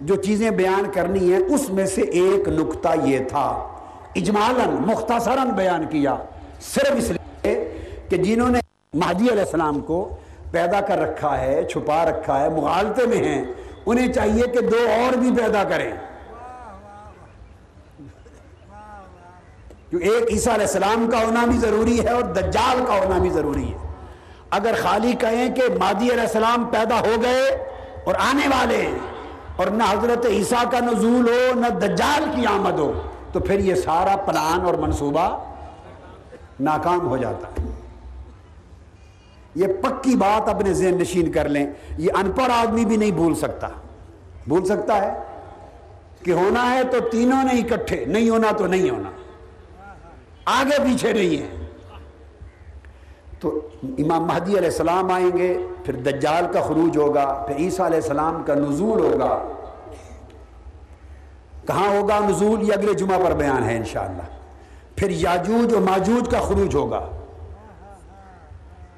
جو چیزیں بیان کرنی ہیں، اس میں سے ایک نکتہ یہ تھا۔ اجمالاً، مختصراً بیان کیا۔ صرف اس لیے کہ جنہوں نے مہدی علیہ السلام کو پیدا کر رکھا ہے، چھپا رکھا ہے، مغالطے میں ہیں، انہیں چاہیے کہ دو اور بھی پیدا کریں۔ ایک عیسیٰ علیہ السلام کا ہونا بھی ضروری ہے اور دجال کا ہونا بھی ضروری ہے۔ اگر خالی کہیں کہ مادی علیہ السلام پیدا ہو گئے اور آنے والے ہیں اور نہ حضرت عیسیٰ کا نزول ہو، نہ دجال کی آمد ہو تو پھر یہ سارا پلان اور منصوبہ ناکام ہو جاتا ہے۔ یہ پکی بات اپنے ذہن نشین کر لیں۔ یہ ان پڑھ آدمی بھی نہیں بھول سکتا۔ بھول سکتا ہے کہ ہونا ہے تو تینوں نے اکٹھے، نہیں ہونا تو نہیں ہونا۔ آگے پیچھے نہیں ہے۔ تو امام مہدی علیہ السلام آئیں گے، پھر دجال کا خروج ہوگا، پھر عیسیٰ علیہ السلام کا نزول ہوگا۔ کہاں ہوگا نزول؟ یہ اگلے جمعہ پر بیان ہے انشاءاللہ۔ پھر یاجوج و ماجوج کا خروج ہوگا۔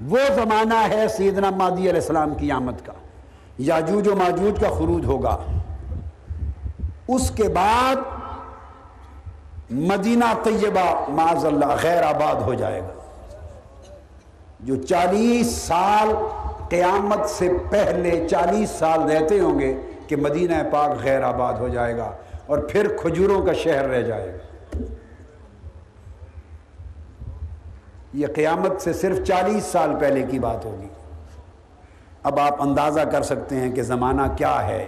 وہ زمانہ ہے سیدنا مادی علیہ السلام کی آمد کا۔ یاجوج و ماجوج کا خروج ہوگا۔ اس کے بعد مدینہ طیبہ معاذ اللہ غیر آباد ہو جائے گا۔ جو چالیس سال قیامت سے پہلے چالیس سال رہتے ہوں گے کہ مدینہ پاک غیر آباد ہو جائے گا۔ اور پھر کھجوروں کا شہر رہ جائے گا۔ یہ قیامت سے صرف چالیس سال پہلے کی بات ہوگی۔ اب آپ اندازہ کر سکتے ہیں کہ زمانہ کیا ہے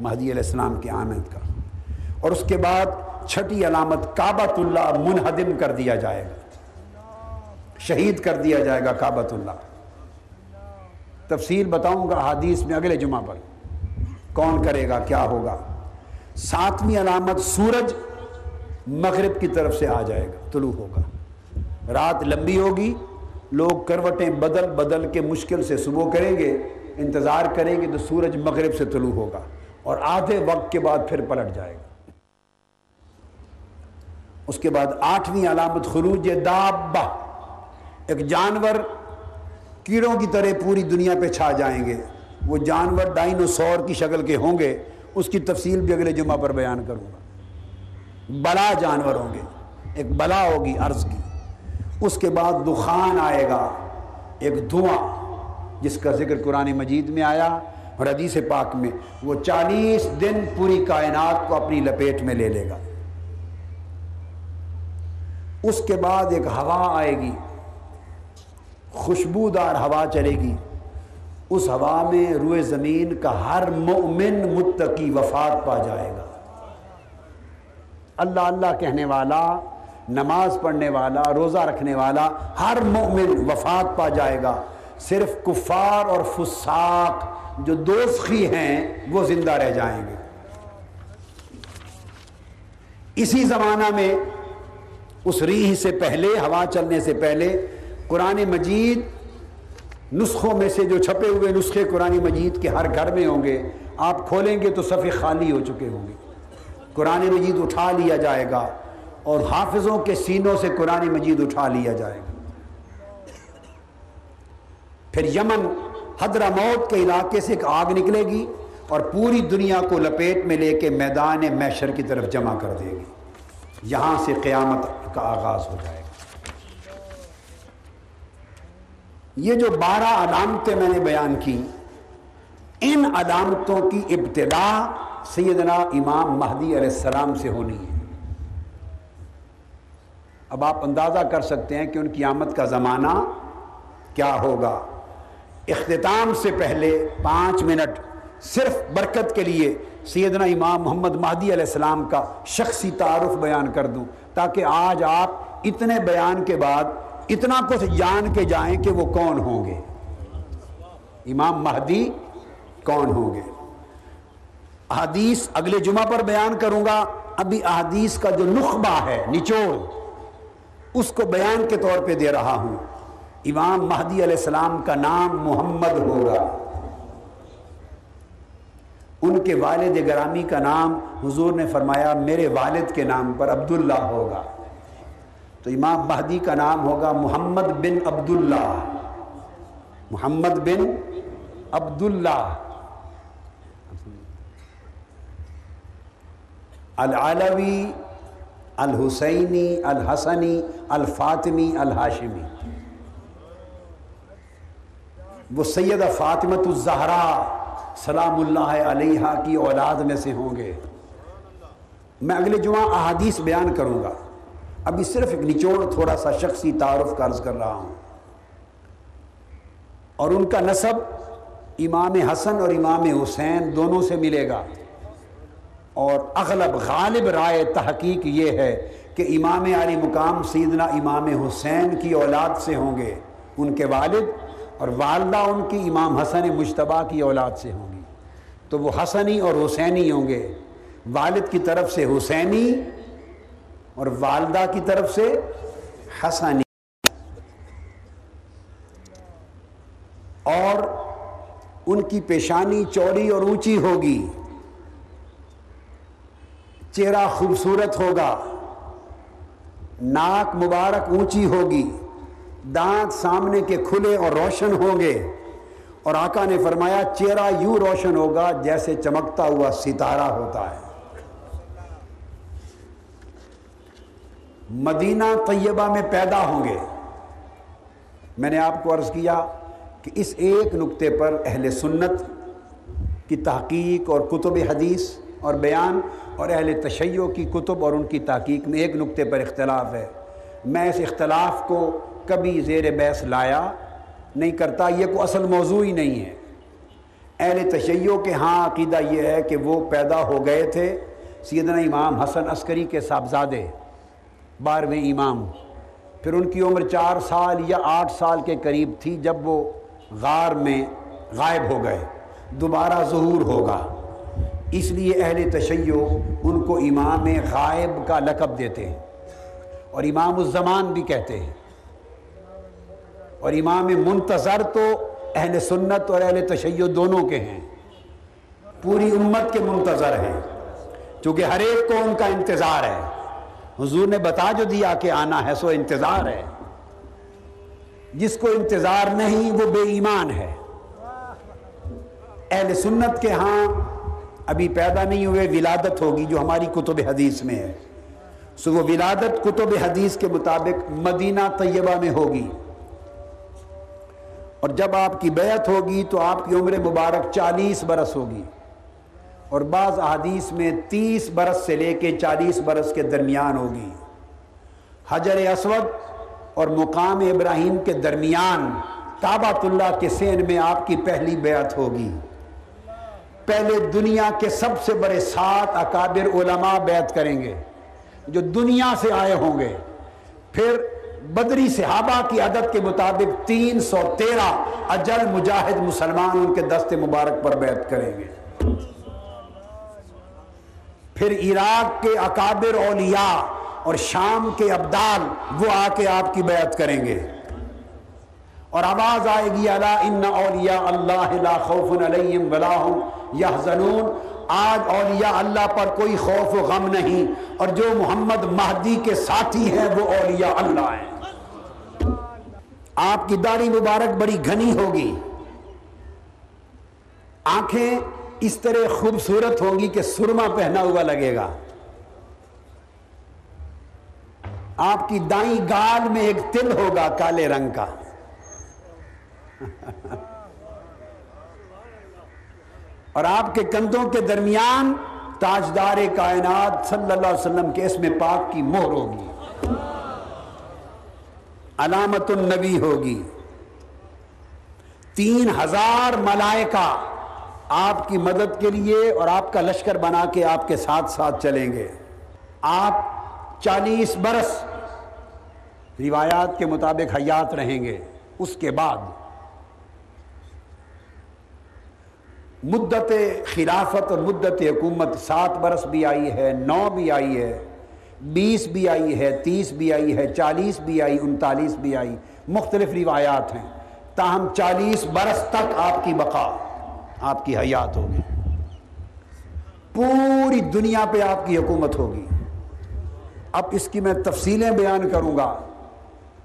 مہدی علیہ السلام کی آمد کا۔ اور اس کے بعد چھٹی علامت کعبۃ اللہ منہدم کر دیا جائے گا۔ شہید کر دیا جائے گا کعبۃ اللہ تفصیل بتاؤں گا حدیث میں اگلے جمعہ پر۔ کون کرے گا، کیا ہوگا؟ ساتویں علامت سورج مغرب کی طرف سے آ جائے گا، طلوع ہوگا۔ رات لمبی ہوگی، لوگ کروٹیں بدل بدل کے مشکل سے صبح کریں گے، انتظار کریں گے تو سورج مغرب سے طلوع ہوگا اور آدھے وقت کے بعد پھر پلٹ جائے گا۔ اس کے بعد آٹھویں علامت خروج دابہ۔ ایک جانور کیڑوں کی طرح پوری دنیا پہ چھا جائیں گے۔ وہ جانور ڈائنوسور کی شکل کے ہوں گے۔ اس کی تفصیل بھی اگلے جمعہ پر بیان کروں گا۔ بلا جانور ہوں گے۔ ایک بلا ہوگی عرض کی۔ اس کے بعد دخان آئے گا۔ ایک دھواں، جس کا ذکر قرآن مجید میں آیا اور حدیث پاک میں۔ وہ چالیس دن پوری کائنات کو اپنی لپیٹ میں لے لے گا۔ اس کے بعد ایک ہوا آئے گی۔ خوشبودار ہوا چلے گی۔ اس ہوا میں روئے زمین کا ہر مؤمن متقی وفات پا جائے گا۔ اللہ اللہ کہنے والا، نماز پڑھنے والا، روزہ رکھنے والا ہر مؤمن وفات پا جائے گا۔ صرف کفار اور فساق جو دوسخی ہیں، وہ زندہ رہ جائیں گے۔ اسی زمانہ میں، اس ریح سے پہلے، ہوا چلنے سے پہلے، قرآن مجید نسخوں میں سے جو چھپے ہوئے نسخے قرآن مجید کے ہر گھر میں ہوں گے، آپ کھولیں گے تو صفحے خالی ہو چکے ہوں گے۔ قرآن مجید اٹھا لیا جائے گا اور حافظوں کے سینوں سے قرآن مجید اٹھا لیا جائے گا۔ پھر یمن حضرہ موت کے علاقے سے ایک آگ نکلے گی اور پوری دنیا کو لپیٹ میں لے کے میدان محشر کی طرف جمع کر دے گی۔ یہاں سے قیامت کا آغاز ہو جائے گا۔ یہ جو بارہ علامتیں میں نے بیان کی، ان علامتوں کی ابتدا سیدنا امام مہدی علیہ السلام سے ہونی ہے۔ اب آپ اندازہ کر سکتے ہیں کہ ان کی آمد کا زمانہ کیا ہوگا۔ اختتام سے پہلے پانچ منٹ صرف برکت کے لیے سیدنا امام محمد مہدی علیہ السلام کا شخصی تعارف بیان کر دوں تاکہ آج آپ اتنے بیان کے بعد اتنا کچھ جان کے جائیں کہ وہ کون ہوں گے۔ امام مہدی کون ہوں گے؟ احادیث اگلے جمعہ پر بیان کروں گا۔ ابھی احادیث کا جو نخبہ ہے، نچوڑ، اس کو بیان کے طور پہ دے رہا ہوں۔ امام مہدی علیہ السلام کا نام محمد ہوگا ان کے والد گرامی کا نام حضور نے فرمایا، میرے والد کے نام پر عبداللہ ہوگا۔ تو امام مہدی کا نام ہوگا محمد بن عبداللہ۔ محمد بن عبداللہ۔ العلوی، الحسینی، الحسنی، الفاطمی، الحاشمی۔ وہ سیدہ فاطمت الزہرا سلام اللہ علیہ کی اولاد میں سے ہوں گے۔ میں اگلے جمعہ احادیث بیان کروں گا۔ ابھی صرف ایک نچوڑ تھوڑا سا شخصی تعارف کا عرض کر رہا ہوں۔ اور ان کا نصب امام حسن اور امام حسین دونوں سے ملے گا۔ اور اغلب غالب رائے تحقیق یہ ہے کہ امام علی مقام سیدنا امام حسین کی اولاد سے ہوں گے، ان کے والد اور والدہ ان کی امام حسن مشتبہ کی اولاد سے ہوں گی۔ تو وہ حسنی اور حسینی ہوں گے۔ والد کی طرف سے حسینی اور والدہ کی طرف سے حسنی۔ اور ان کی پیشانی چوڑی اور اونچی ہوگی۔ چہرہ خوبصورت ہوگا۔ ناک مبارک اونچی ہوگی۔ دانت سامنے کے کھلے اور روشن ہوں گے۔ اور آقا نے فرمایا، چہرہ یوں روشن ہوگا جیسے چمکتا ہوا ستارہ ہوتا ہے۔ مدینہ طیبہ میں پیدا ہوں گے۔ میں نے آپ کو عرض کیا کہ اس ایک نقطے پر اہل سنت کی تحقیق اور کتب حدیث اور بیان اور اہل تشیع کی کتب اور ان کی تحقیق میں ایک نقطے پر اختلاف ہے۔ میں اس اختلاف کو کبھی زیر بحث لایا نہیں کرتا، یہ کوئی اصل موضوع ہی نہیں ہے۔ اہل تشیع کے ہاں عقیدہ یہ ہے کہ وہ پیدا ہو گئے تھے۔ سیدنا امام حسن عسکری کے صاحبزادے بارہویں امام۔ پھر ان کی عمر چار سال یا آٹھ سال کے قریب تھی جب وہ غار میں غائب ہو گئے۔ دوبارہ ظہور ہوگا۔ اس لیے اہل تشیع ان کو امام غائب کا لقب دیتے ہیں۔ اور امام الزمان بھی کہتے ہیں۔ اور امام منتظر تو اہل سنت اور اہل تشیع دونوں کے ہیں۔ پوری امت کے منتظر ہیں۔ چونکہ ہر ایک کو ان کا انتظار ہے۔ حضور نے بتا جو دیا کہ آنا ہے سو انتظار ہے۔ جس کو انتظار نہیں، وہ بے ایمان ہے۔ اہل سنت کے ہاں ابھی پیدا نہیں ہوئے، ولادت ہوگی جو ہماری کتب حدیث میں ہے۔ سو وہ ولادت کتب حدیث کے مطابق مدینہ طیبہ میں ہوگی۔ اور جب آپ کی بیعت ہوگی تو آپ کی عمر مبارک چالیس برس ہوگی۔ اور بعض احادیث میں تیس برس سے لے کے چالیس برس کے درمیان ہوگی۔ حجر اسود اور مقام ابراہیم کے درمیان کعبۃ اللہ کے سین میں آپ کی پہلی بیعت ہوگی۔ پہلے دنیا کے سب سے بڑے سات اکابر علماء بیعت کریں گے جو دنیا سے آئے ہوں گے۔ پھر بدری صحابہ کی عدد کے مطابق تین سو تیرہ اجل مجاہد مسلمان ان کے دست مبارک پر بیعت کریں گے۔ پھر عراق کے اکابر اولیاء اور شام کے ابدال وہ آ کے آپ کی بیعت کریں گے۔ اور آواز آئے گی اللہ ان اولیاء اللہ لا خوف علیہم ولا هم یحزنون۔ آج اولیاء اللہ پر کوئی خوف و غم نہیں، اور جو محمد مہدی کے ساتھی ہیں وہ اولیاء اللہ ہیں۔ آپ کی داڑھی مبارک بڑی گھنی ہوگی۔ آنکھیں اس طرح خوبصورت ہوں گی کہ سرما پہنا ہوا لگے گا۔ آپ کی دائیں گال میں ایک تل ہوگا کالے رنگ کا۔ اور آپ کے کندھوں کے درمیان تاجدار کائنات صلی اللہ علیہ وسلم کے اسم پاک کی مہر ہوگی۔ علامت النبی ہوگی۔ تین ہزار ملائکہ آپ کی مدد کے لیے اور آپ کا لشکر بنا کے آپ کے ساتھ ساتھ چلیں گے۔ آپ چالیس برس روایات کے مطابق حیات رہیں گے۔ اس کے بعد مدت خلافت اور مدت حکومت سات برس بھی آئی ہے، نو بھی آئی ہے، بیس بھی آئی ہے، تیس بھی آئی ہے، چالیس بھی آئی، انتالیس بھی آئی۔ مختلف روایات ہیں۔ تاہم چالیس برس تک آپ کی بقا۔ آپ کی حیات ہوگی۔ پوری دنیا پہ آپ کی حکومت ہوگی۔ اب اس کی میں تفصیلیں بیان کروں گا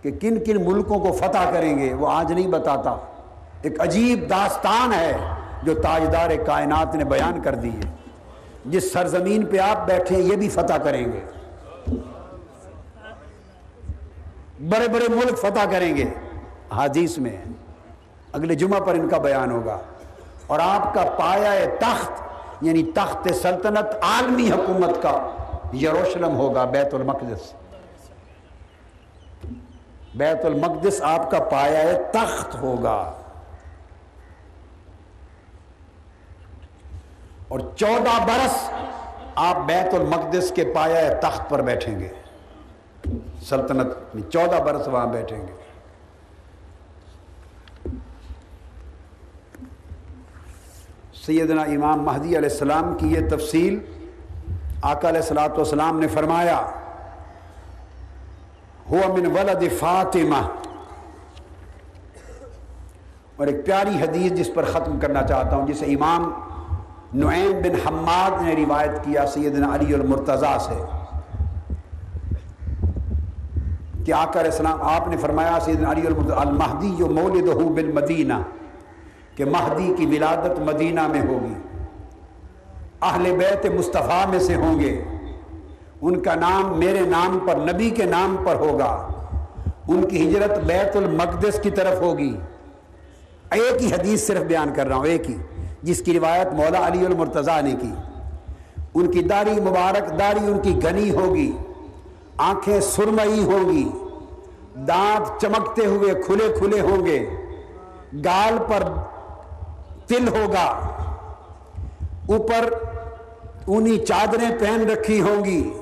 کہ کن کن ملکوں کو فتح کریں گے، وہ آج نہیں بتاتا۔ ایک عجیب داستان ہے جو تاجدار کائنات نے بیان کر دی ہے۔ جس سرزمین پہ آپ بیٹھے یہ بھی فتح کریں گے۔ بڑے بڑے ملک فتح کریں گے۔ حدیث میں، اگلے جمعہ پر ان کا بیان ہوگا۔ اور آپ کا پایا تخت یعنی تخت سلطنت عالمی حکومت کا، یروشلم ہوگا، بیت المقدس۔ بیت المقدس آپ کا پایا تخت ہوگا۔ اور چودہ برس آپ بیت المقدس کے پایا تخت پر بیٹھیں گے۔ سلطنت میں چودہ برس وہاں بیٹھیں گے۔ سیدنا امام مہدی علیہ السلام کی یہ تفصیل آقا علیہ السلاۃ والسلام نے فرمایا، ہوا من ولد فاطمہ. اور ایک پیاری حدیث جس پر ختم کرنا چاہتا ہوں، جسے امام نعیم بن حماد نے روایت کیا سیدنا علی المرتضیٰ سے، کہ آقا علیہ السلام، آپ نے فرمایا، سیدنا علی المرتضیٰ، المہدی جو مولدہ بالمدینہ. کہ مہدی کی ولادت مدینہ میں ہوگی۔ اہل بیت مصطفیٰ میں سے ہوں گے۔ ان کا نام میرے نام پر، نبی کے نام پر ہوگا۔ ان کی ہجرت بیت المقدس کی طرف ہوگی۔ ایک ہی حدیث صرف بیان کر رہا ہوں، ایک ہی، جس کی روایت مولا علی المرتضیٰ نے کی۔ ان کی داڑھی مبارک، داڑھی ان کی گنی ہوگی، آنکھیں سرمئی ہوں گی دانت چمکتے ہوئے کھلے کھلے ہوں گے۔ گال پر تل ہوگا۔ اوپر اونی چادریں پہن رکھی ہوں گی۔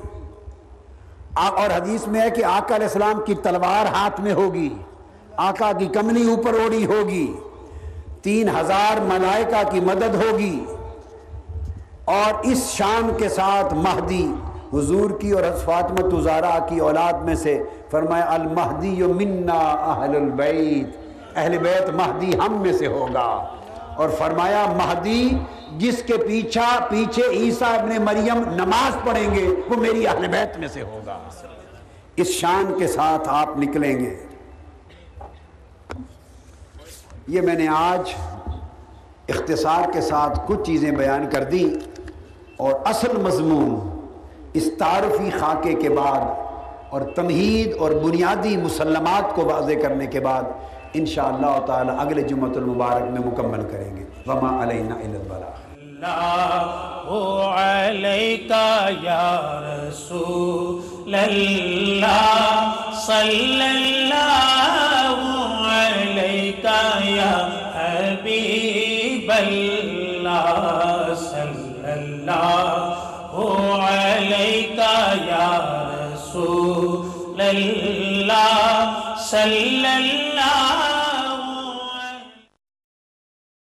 اور حدیث میں ہے کہ آقا علیہ السلام کی تلوار ہاتھ میں ہوگی۔ آقا کی کمنی اوپر اوڑی ہوگی۔ تین ہزار ملائکہ کی مدد ہوگی۔ اور اس شان کے ساتھ مہدی حضور کی اور فاطمت زارا کی اولاد میں سے فرمایا، المہدی منا اہل البیت۔ اہل بیت مہدی ہم میں سے ہوگا۔ اور فرمایا، مہدی، جس کے پیچھا، پیچھے عیسیٰ ابن مریم نماز پڑھیں گے، وہ میری اہل بیت میں سے ہوگا۔ اس شان کے ساتھ آپ نکلیں گے۔ یہ میں نے آج اختصار کے ساتھ کچھ چیزیں بیان کر دی اور اصل مضمون اس تعارفی خاکے کے بعد اور تمہید اور بنیادی مسلمات کو واضح کرنے کے بعد انشاءاللہ تعالی اگلے جمعۃ المبارک میں مکمل کریں گے۔ وما علینا البلاغ۔ اللہ علیکہ یا رسول اللہ، صلی اللہ علیکہ یا حبیب اللہ، صلی اللہ علیکہ یا رسول اللہ۔ صلی اللہ